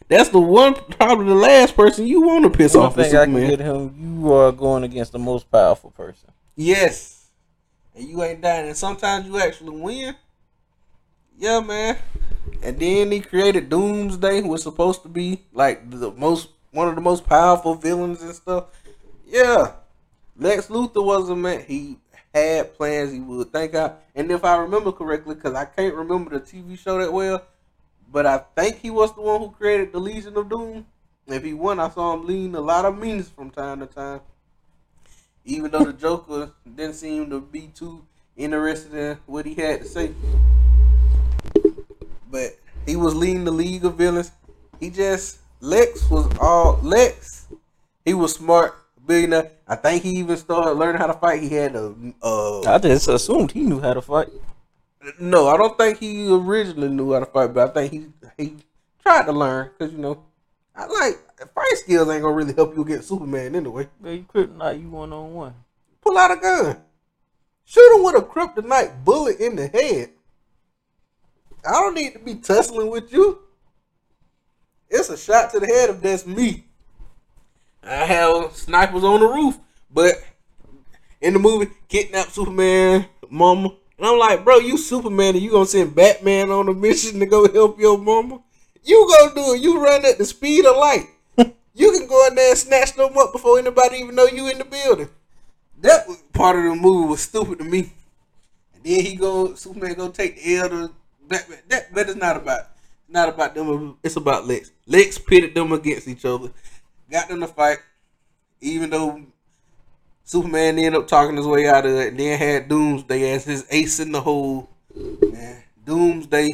That's the one, probably the last person you want to piss One off thing I can get him, you are going against the most powerful person. Yes, and you ain't dying. And sometimes you actually win. Yeah, man. And then he created Doomsday, who was supposed to be like the most one of the most powerful villains and stuff. Yeah, Lex Luthor was a man. He had plans. He would think out. And if I remember correctly, because I can't remember the TV show that well, but I think he was the one who created the Legion of Doom. If he won, I saw him lean a lot of means from time to time. Even though the Joker didn't seem to be too interested in what he had to say. But he was leading the League of Villains. He just Lex was all Lex. He was smart, billionaire. I think he even started learning how to fight. He had a uh, I just assumed he knew how to fight. no, I don't think he originally knew how to fight, but I think he he tried to learn because you know, I like fight skills ain't gonna really help you get Superman anyway. But you kryptonite, you one on one. Pull out a gun, shoot him with a kryptonite bullet in the head. I don't need to be tussling with you. It's a shot to the head if that's me. I have snipers on the roof, but in the movie, kidnap Superman, mama. And I'm like, bro, you Superman and you gonna send Batman on a mission to go help your mama? You gonna do it. You run at the speed of light. *laughs* you can go in there and snatch them up before anybody even know you in the building. That was- part of the movie was stupid to me. And then he go, Superman go take the L to Batman. That, but it's not about, not about them. It's about Lex. Lex pitted them against each other, got them to fight. Even though Superman ended up talking his way out of it, and then had Doomsday as his ace in the hole. Man, Doomsday,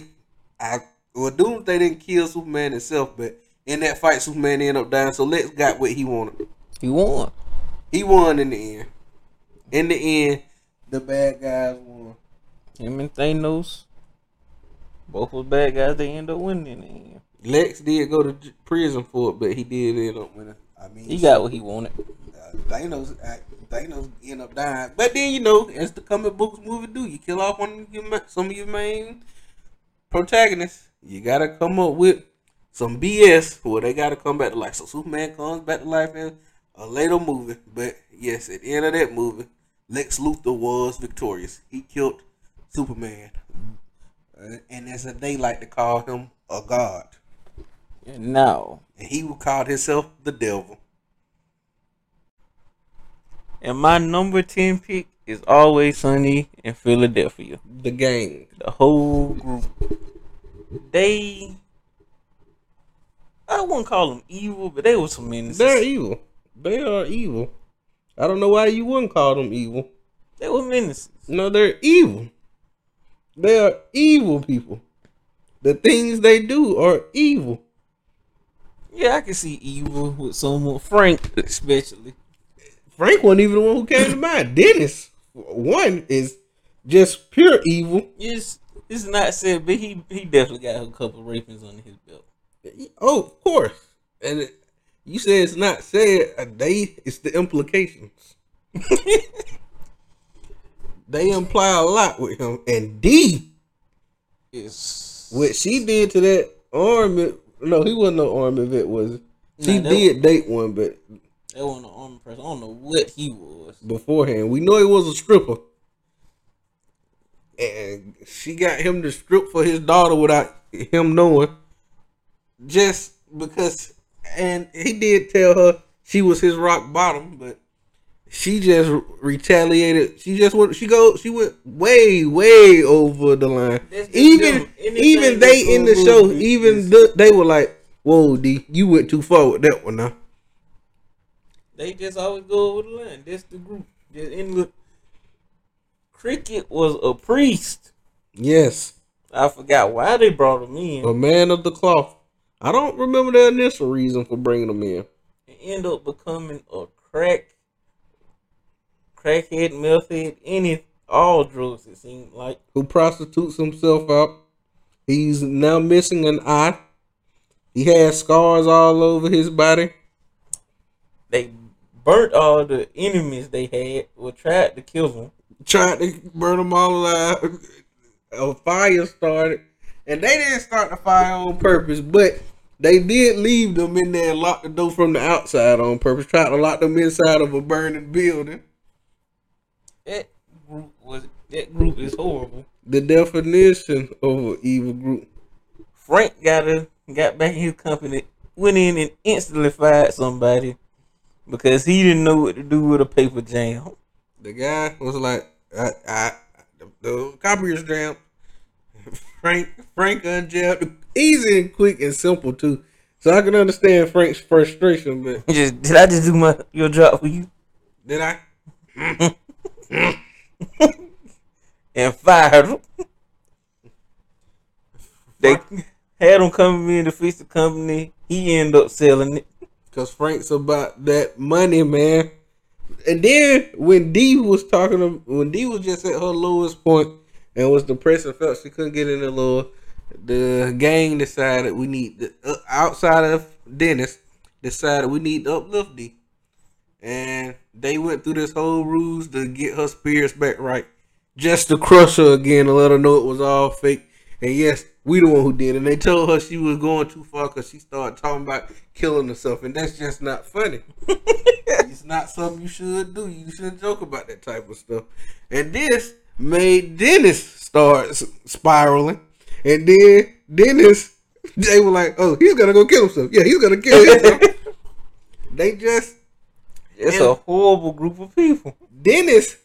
I well, Doomsday didn't kill Superman himself, but in that fight, Superman ended up dying. So Lex got what he wanted. He won. He won in the end. In the end, the bad guys won. Him and Thanos, both was bad guys. They end up winning in the end. Lex did go to prison for it, but he did end up winning. I mean, He got what he wanted. uh, Thanos. Uh, Thanos end up dying, but then you know, as the comic books movie do, you kill off one of your some of your main protagonists. You gotta come up with some BS where they gotta come back to life. So Superman comes back to life in a later movie, but yes, at the end of that movie, Lex Luthor was victorious. He killed Superman, uh, and as a they like to call him, a god. And now, and he called himself the devil. and my number ten pick is always sunny in Philadelphia. The gang. The whole group. They. I wouldn't call them evil, but they were some menaces. They're evil. They are evil. I don't know why you wouldn't call them evil. They were menaces. No, they're evil. They are evil people. The things they do are evil. Yeah, I can see evil with someone, Frank especially. Frank wasn't even the one who came to mind. Dennis, one is just pure evil. It's it's not said, but he he definitely got a couple rapings under his belt. Oh, of course. And it, you say it's not said. uh, They it's the implications. *laughs* they imply a lot with him. And Dee, It's what she did to that army. No, he wasn't no army vet, was he? She Nah, did date one, but that wasn't an army person. I don't know what he was. beforehand, we know he was a stripper. And she got him to strip for his daughter without him knowing. Just because, and he did tell her she was his rock bottom, but she just retaliated. She just went. She go. She went way, way over the line. Even. Even they in the show, even the, they were like, "Whoa, Dee, you went too far with that one now." They just always go over the line. That's the group. Just in the cricket was a priest. Yes. I forgot why they brought him in. A man of the cloth. I don't remember the initial reason for bringing him in. and end up becoming a crack, crackhead, meth head, any all drugs. It seemed like Who prostitutes himself out. He's now missing an eye. He has scars all over his body. they burnt all the enemies they had or tried to kill them. Tried to burn them all alive. A fire started. And they didn't start the fire on purpose, but they did leave them in there and lock the door from the outside on purpose. Tried to lock them inside of a burning building. That group was that group is horrible. The definition of an evil group. Frank got a got back in his company, went in and instantly fired somebody. because he didn't know what to do with a paper jam. The guy was like, I, I, the, the copiers jammed. Frank, Frank unjabbed. Easy and quick and simple too. So I can understand Frank's frustration, but Just did I just do my your job for you did I? *laughs* and fired him? They had him come in to fix the company. He ended up selling it. Cause Frank's about that money, man. And then when Dee was talking to when Dee was just at her lowest point and was depressed and felt she couldn't get any lower, the gang decided we need the, uh, outside of Dennis decided we need to uplift Dee. And they went through this whole ruse to get her spirits back right. Just to crush her again and let her know it was all fake. And yes, we the one who did. And they told her she was going too far because she started talking about killing herself. And that's just not funny. *laughs* it's not something you should do. You shouldn't joke about that type of stuff. And this made Dennis start spiraling. And then Dennis, they were like, oh, he's going to go kill himself. Yeah, he's going to kill himself. *laughs* they just It's a horrible group of people. Dennis,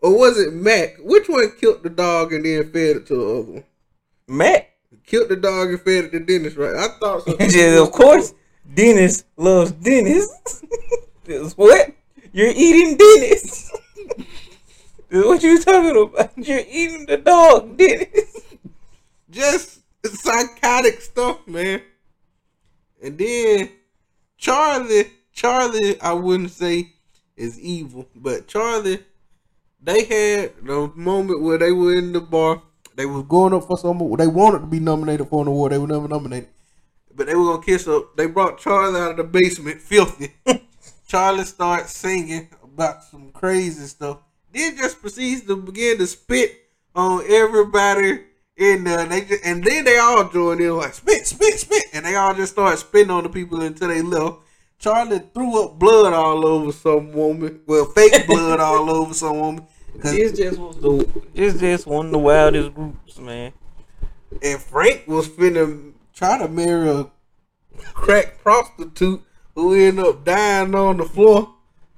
or was it Mac? Which one killed the dog and then fed it to the other one? Mac, Killed the dog and fed it to Dennis, right? I thought so. *laughs* just, of course, Dennis loves Dennis. This *laughs* what? You're eating Dennis. *laughs* Is what you talking about? You're eating the dog, Dennis. Just psychotic stuff, man. And then Charlie, Charlie, I wouldn't say is evil, but Charlie, they had the moment where they were in the bar. They was going up for some. They wanted to be nominated for an award. They were never nominated, but they were gonna kiss up. They brought Charlie out of the basement, *laughs* filthy. Charlie starts singing about some crazy stuff. Then just proceeds to begin to spit on everybody in there. They just, and then they all joined in like spit, spit, spit, and they all just started spitting on the people until they left. Charlie threw up blood all over some woman. Well, fake blood all over some woman. It's just was the it's just one of the wildest groups, man. and Frank was finna try to marry a crack prostitute who ended up dying on the floor.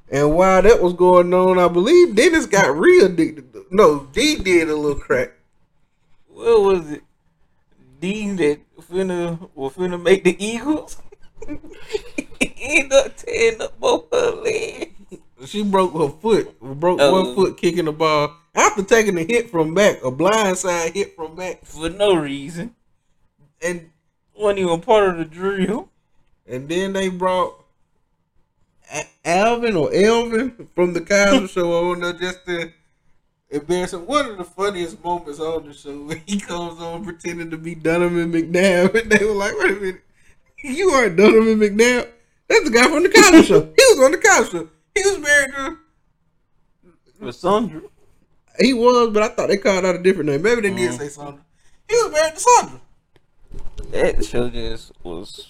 And while that was going on, I believe Dennis got real addicted. to- No, Dee did a little crack. What was it? Dean that finna was finna make the Eagles. *laughs* he ended up tearing up both her legs. She broke her foot, broke Oh. one foot kicking the ball after taking a hit from back, a blindside hit from back, for no reason. and Wasn't even part of the drill. and then they brought Alvin or Elvin from the Cosby *laughs* show on there just to embarrass him. One of the funniest moments on the show when he comes on pretending to be Donovan McNabb, *laughs* and they were like, "Wait a minute, you aren't Donovan McNabb? That's the guy from the Cosby show. He was on the Cosby show. He was married to." For Sondra. He was, but I thought they called out a different name. Maybe they did Mm. say Sondra. He was married to Sondra. That show just was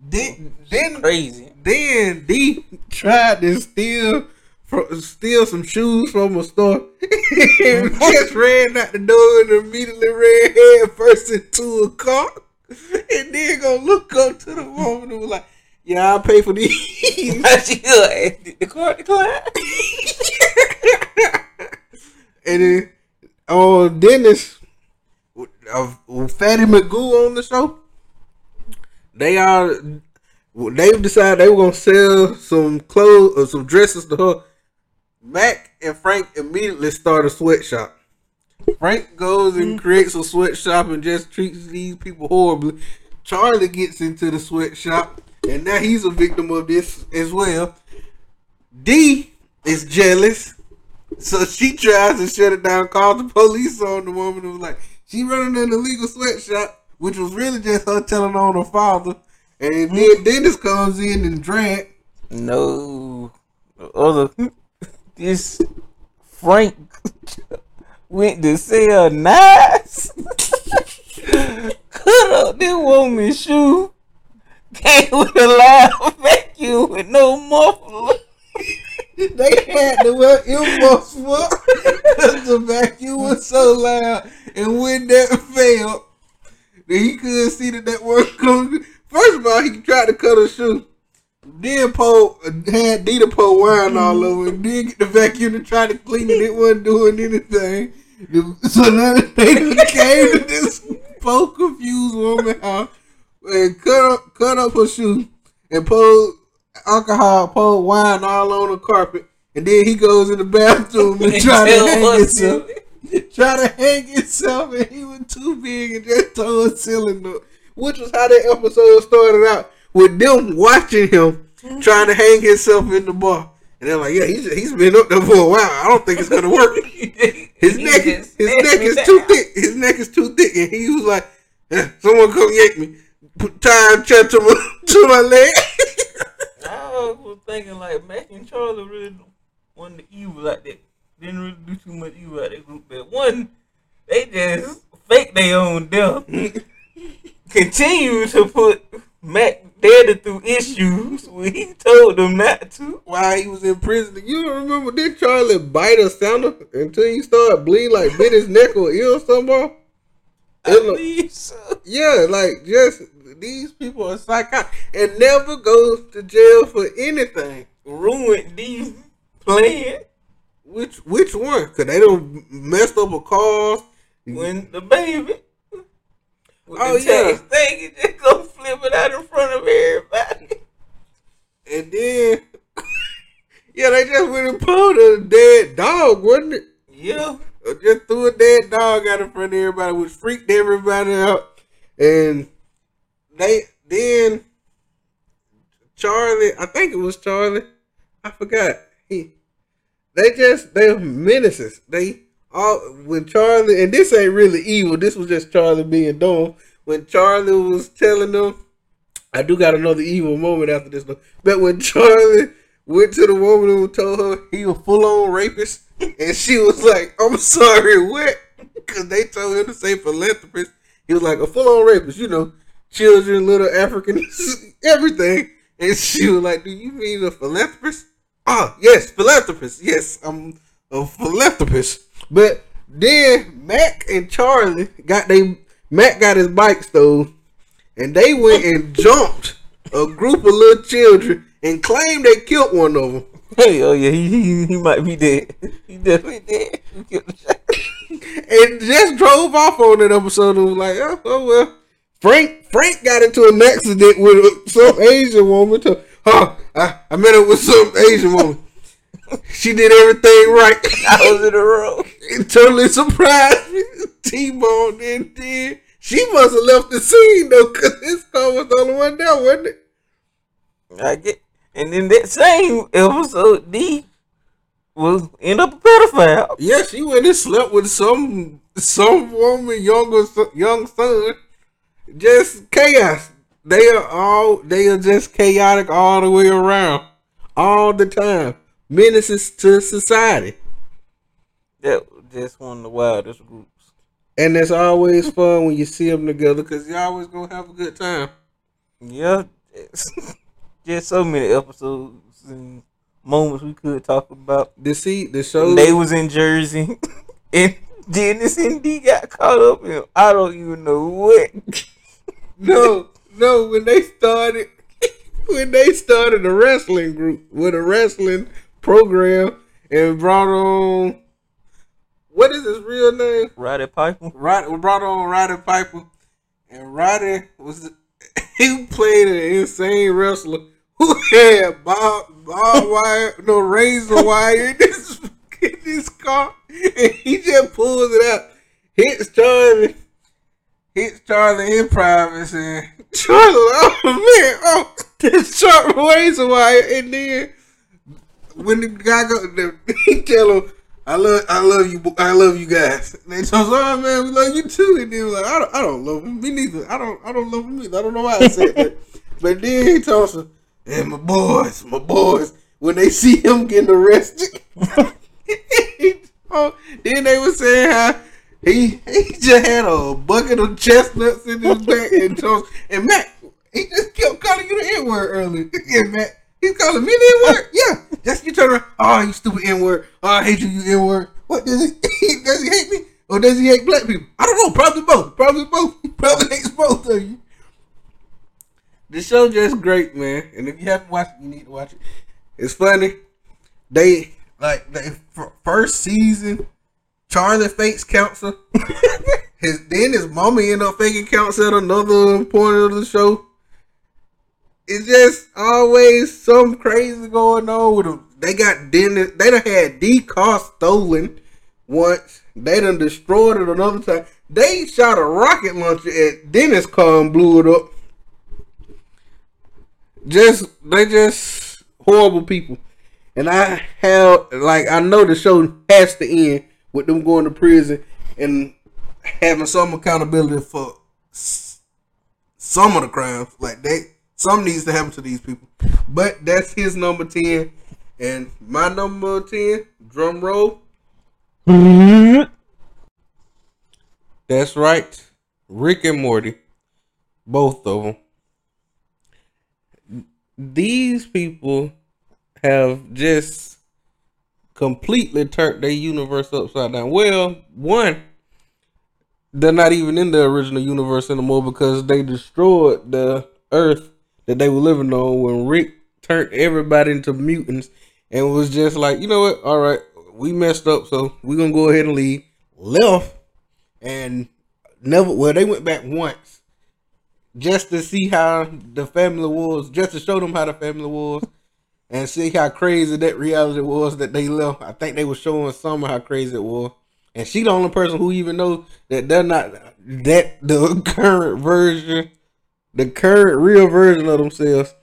Then, then, crazy. then Dee tried to steal, fro- steal some shoes from a store. *laughs* and *laughs* just ran out the door and immediately ran head first into a car. And then go look up to the woman and was like, "Yeah, I'll pay for these." *laughs* she like, the car decline? *laughs* and then oh, Dennis, uh, Fatty Magoo on the show, they are they decided they were gonna sell some clothes or some dresses to her. Mac and Frank immediately start a sweatshop. Frank goes and creates a sweatshop and just treats these people horribly. Charlie gets into the sweatshop and now he's a victim of this as well. Dee is jealous. So she tries to shut it down, calls the police on the woman and was like, she running an illegal sweatshop, which was really just her telling on her father. And then hmm. Dennis comes in and drag. No. The other this Frank went to sell knives. *laughs* Cut up this woman's shoe. Came with a loud vacuum with no muffler. *laughs* They had to wear earmuffs for because the vacuum was so loud. And when that failed, then he couldn't see that that wasn't coming. First of all, he tried to cut her shoe. then Poe had Dita Poe wine all over and then get the vacuum to try to clean it. It wasn't doing anything. So now they came to this Poe confused woman house and cut up, cut up her shoe and Poe alcohol, Poe wine all on the carpet. And then he goes in the bathroom and *laughs* try to hang himself. Try to hang himself and he was too big and just tore a cylinder. Which was how that episode started out with them watching him trying to hang himself in the bar. And they're like, yeah, he's, he's been up there for a while. I don't think it's gonna work. His *laughs* neck, his neck is *laughs* too thick. His neck is too thick, and he was like, "Eh, "Someone come yank me, time check to my *laughs* to my leg." I was thinking like Mac and Charlie really wasn't the evil like that. Didn't really do too much evil out that group. But one, they just fake their own death. *laughs* Continue to put Mac Daddy through issues when he told them not to. While he was in prison, you don't remember did Charlie bite a Santa until he started bleeding, like bit his neck or ear or something? I believe so. Yeah, like just these people are psychotic and never goes to jail for anything. Ruined these plan Which which one? Cause they don't messed up a cause. when the baby. With Oh, the yeah. thing, he just go flip it out in front of everybody. And then, *laughs* yeah, they just went and pulled a dead dog, wasn't it? Yeah. Just threw a dead dog out in front of everybody, which freaked everybody out. And they then Charlie, I think it was Charlie, I forgot. He, they just they're menaces. They all when Charlie and this ain't really evil. This was just Charlie being dumb. When Charlie was telling them I do got another evil moment after this. But when *laughs* Charlie went to the woman who told her he was full on rapist, and she was like, "I'm sorry, what?" *laughs* Because they told him to say philanthropist. He was like a full on rapist, you know, children, little Africans, *laughs* everything. And she was like, "Do you mean a philanthropist?" Ah, yes, philanthropist. Yes, I'm a philanthropist. But then Mac and Charlie got they Mac got his bike stolen and they went and *laughs* jumped a group of little children and claimed they killed one of them. Hey, oh yeah, he, he he might be dead. He definitely dead. He killed the child. *laughs* And just drove off on that episode and was like, oh, oh well. Frank Frank got into an accident with some Asian woman. To, huh, I, I met up with some Asian woman. She did everything right. I was in a row. It totally surprised me. T-Bone then did. She must have left the scene though, cause this car was the only one there, wasn't it? I get, and then that same episode, Dee was end up a pedophile. Yeah, she went and slept with some some woman younger young son. Just chaos. They are all they are just chaotic all the way around, all the time. Menaces to society, That was just one of the wildest groups. and it's always fun when you see them together because you always gonna have a good time. Yeah, just, *laughs* just so many episodes and moments we could talk about. The see the show. They was in Jersey, *laughs* and Dennis and Dee got caught up in I don't even know what. *laughs* No, no, when they started *laughs* when they started a wrestling group with a wrestling program and brought on what is his real name? Roddy Piper. Roddy we brought on Roddy Piper and Roddy was *laughs* he played an insane wrestler who had bob bob wire no razor wire in this *laughs* in this car and he just pulls it out, hits Charlie hits Charlie in private and Charlie, oh man, oh this sharp razor wire, and then when the guy go, the, *laughs* he tell him, "I love, I love you, I love you guys." And they told him, "Oh man, we love you too." And then like, "I don't, I don't love him, me neither. I don't, I don't love him either. I don't know why I said that." *laughs* but then he told us, "And my boys, my boys, when they see him getting arrested." *laughs* oh, then they were saying how he he just had a bucket of chestnuts in his back and toast. And Matt, he just kept calling you the N word earlier. *laughs* Yeah, Matt. He's calling me the N word. *laughs* Yeah. Just you turn around. Oh, you stupid N word. Oh, I hate you, you N word. What does he *laughs* does he hate me? Or does he hate black people? I don't know. Probably both. Probably both. Probably hates both of you. the show just great, man. And if you haven't watched it, you need to watch it. It's funny. They like the first season, Charlie fakes cancer. *laughs* his then his mama end up faking cancer at another point of the show. It's just always some crazy going on with them. They got Dennis. They done had Dee car stolen once. They done destroyed it another time. They shot a rocket launcher at Dennis car and blew it up. Just they just horrible people. And I have like I know the show has to end with them going to prison and having some accountability for some of the crimes. Like they some needs to happen to these people. But that's his number ten. And my number ten, drum roll. That's right. Rick and Morty. Both of them. These people have just completely turned their universe upside down. Well, one, they're not even in the original universe anymore because they destroyed the Earth that they were living on when Rick turned everybody into mutants and was just like, you know what? All right, we messed up, so we're gonna go ahead and leave. Left and never. Well, they went back once just to see how the family was, just to show them how the family was, and see how crazy that reality was that they left. I think they were showing Summer how crazy it was, and she the only person who even knows that they're not that the *laughs* current version, the current real version of themselves,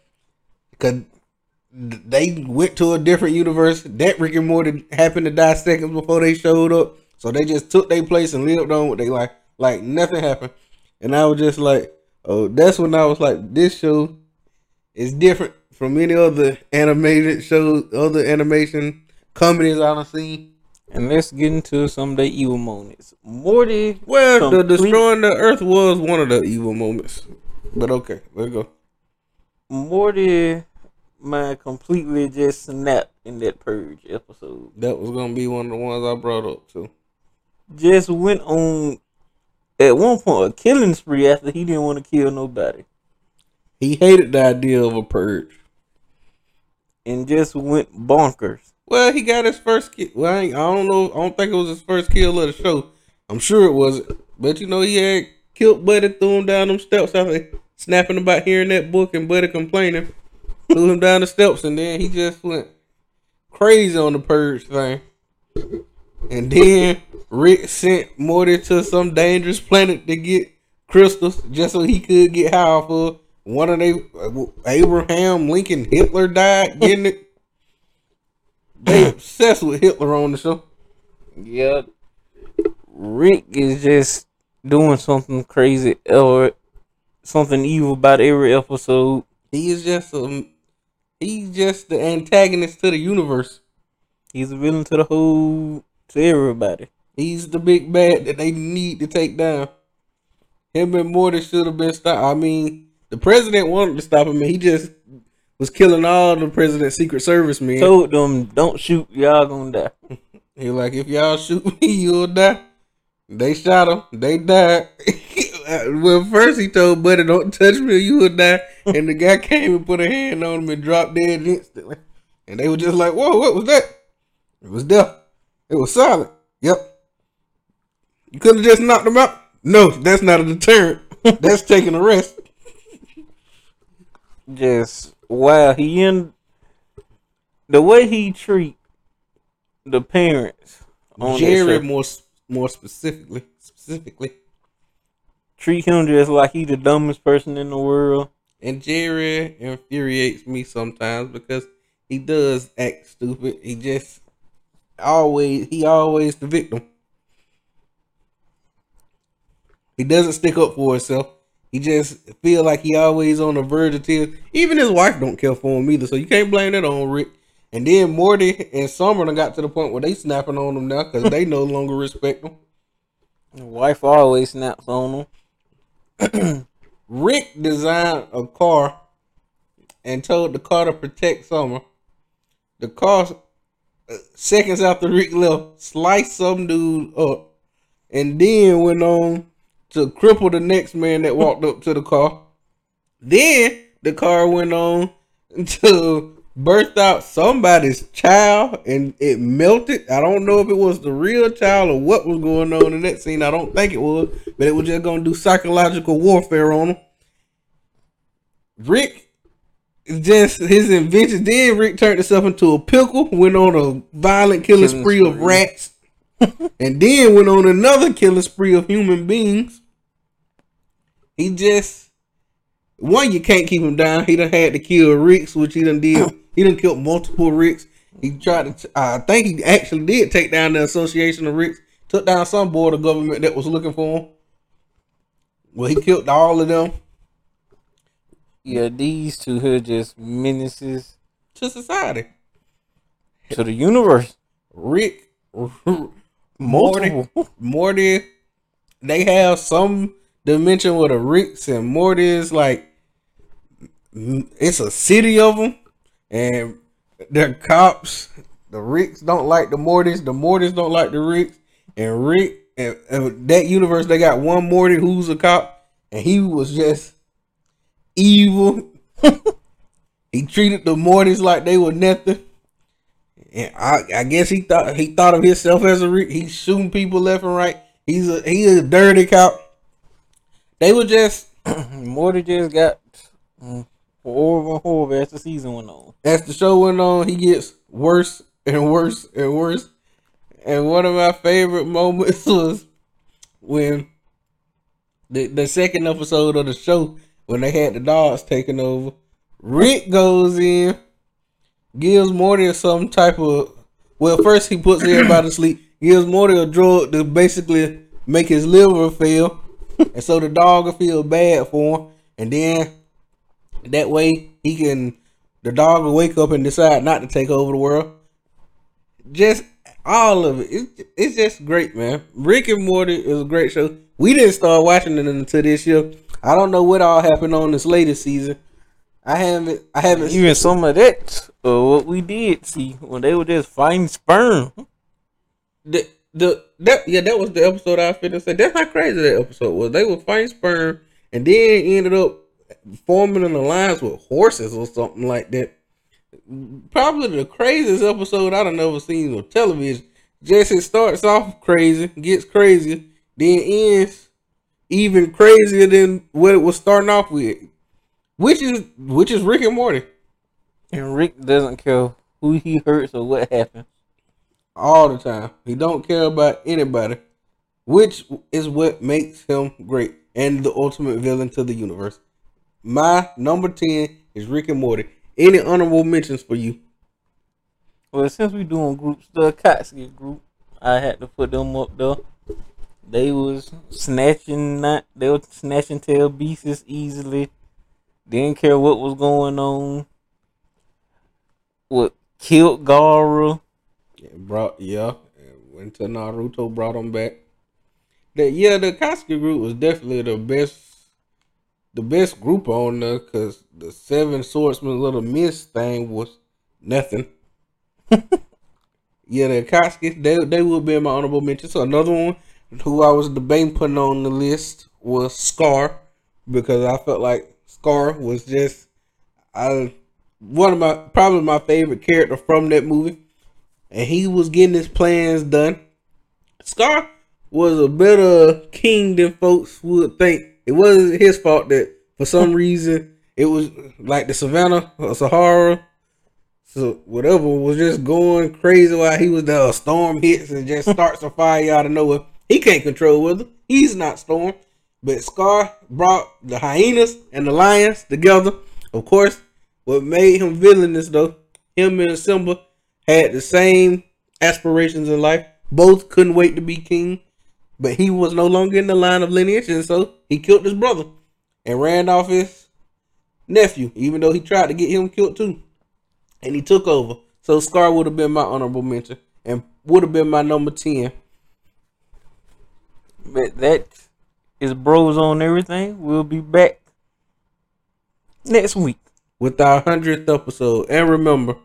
because they went to a different universe. That Rick and Morty happened to die seconds before they showed up, so they just took their place and lived on what they like, like nothing happened. And I was just like, oh, that's when I was like, this show is different from any other animated shows, other animation comedies I've seen. And let's get into some of the evil moments. Morty. Well, the destroying the Earth was one of the evil moments, but okay, let's go. Morty mind completely just snapped in that purge episode. That was gonna be one of the ones I brought up too. Just went on at one point a killing spree after he didn't want to kill nobody. He hated the idea of a purge. And just went bonkers. Well, he got his first kill. Well, I, I don't know. I don't think it was his first kill of the show. I'm sure it wasn't. But you know, he had killed Buddy, threw him down them steps after snapping about hearing that book and Buddy complaining. threw him down the steps, and then he just went crazy on the purge thing. And then Rick sent Morty to some dangerous planet to get crystals just so he could get high of. One of they Abraham Lincoln Hitler died getting it. They obsessed with Hitler on the show. Yep. Rick is just doing something crazy or something evil about every episode. He is just a, he's just the antagonist to the universe. He's a villain to the whole to everybody. He's the big bad that they need to take down. Him and Morty should have been stopped. I mean, the president wanted to stop him, and he just was killing all the president's secret service men. Told them don't shoot, y'all gonna die. He like, if y'all shoot me, *laughs* you'll die. They shot him. They died. *laughs* well, first he told Buddy, "Don't touch me, or you will die." And the guy *laughs* came and put a hand on him and dropped dead instantly. And they were just like, "Whoa, what was that?" It was death. It was silent. Yep. You could have just knocked him out. No, that's not a deterrent. that's taking a rest. Just wow, he in the way he treat the parents on Jerry, more more specifically, specifically, treat him just like he the dumbest person in the world. And Jerry infuriates me sometimes because he does act stupid. He just always he always the victim. He doesn't stick up for himself. He just feel like he always on the verge of tears. Even his wife don't care for him either, so you can't blame that on Rick. And then Morty and Summer done got to the point where they snapping on him now because they no longer respect him. The wife always snaps on him. *clears throat* Rick designed a car and told the car to protect Summer. The car, uh, seconds after Rick left, sliced some dude up and then went on to cripple the next man that walked up to the car. Then the car went on to burst out somebody's child and it melted. I don't know if it was the real child or what was going on in that scene. I don't think it was, but it was just gonna do psychological warfare on him. Rick just his invention. Then Rick turned himself into a pickle, went on a violent killing, Killing spree of rats, and then went on another killing spree of human beings. He just one you can't keep him down. He done had to kill Ricks, which he done did. he done killed multiple Ricks. He tried to. I think he actually did take down the Association of Ricks. Took down some board of government that was looking for him. Well, he killed all of them Yeah, these two here just menaces to society. to the universe. Rick, Multiple. Morty, they have some dimension with the Ricks and Morty is like, it's a city of them, and they're cops. The Ricks don't like the Mortys, the Mortys don't like the Ricks, and Rick, and, and that universe, they got one Morty who's a cop, and he was just evil. *laughs* he treated the Mortys like they were nothing. And I, I guess he thought he thought of himself as a re- he's shooting people left and right. He's a he's a dirty cop. They were just *clears throat* Morty just got mm, horrible and horrible as the season went on. as the show went on, he gets worse and worse and worse. And one of my favorite *laughs* moments was when the the second episode of the show when they had the dogs taking over. Rick goes in, gives Morty some type of well, first he puts everybody to sleep, gives Morty a drug to basically make his liver fail, and so the dog will feel bad for him, and then that way he can the dog will wake up and decide not to take over the world. Just all of it. It's, it's just great, man. Rick and Morty is a great show. We didn't start watching it until this year. I don't know what all happened on this latest season. I haven't. I haven't. Even some of that, uh, what we did see when they were just fighting sperm. the the that yeah that was the episode I finished. Say that's how crazy that episode was. They were fighting sperm and then ended up forming an alliance with horses or something like that. Probably the craziest episode I've ever seen on television. Just it starts off crazy, gets crazier, then ends even crazier than what it was starting off with. Which is which is Rick and Morty. And Rick doesn't care who he hurts or what happens. all the time. He don't care about anybody, which is what makes him great and the ultimate villain to the universe. My number ten is Rick and Morty. Any honorable mentions for you? Well, since we doing groups, the Akatsuki group, I had to put them up there. They was snatching not they were snatching tail beasts easily. Didn't care what was going on. What killed Gaara. Yeah, brought yeah, and went to Naruto, brought him back. That yeah, the Akatsuki group was definitely the best, the best group on there because the Seven Swordsmen Little Miss thing was nothing. *laughs* yeah, the Akatsuki they they would be in my honorable mention. So another one who I was debating putting on the list was Scar because I felt like Scar was just I one of my probably my favorite character from that movie and he was getting his plans done. Scar was a better king than folks would think. It wasn't his fault that for some reason it was like the Savannah or Sahara, so whatever was just going crazy while he was there. A storm hits and just starts a fire out of nowhere. He can't control weather. He's not storm. But Scar brought the hyenas and the lions together. Of course, what made him villainous though, him and Simba had the same aspirations in life. Both couldn't wait to be king, but he was no longer in the line of lineage, and so he killed his brother and ran off his nephew, even though he tried to get him killed too. And he took over. So Scar would have been my honorable mention and would have been my number 10. But that is bros on everything. We'll be back next week. with our 100th episode. And remember,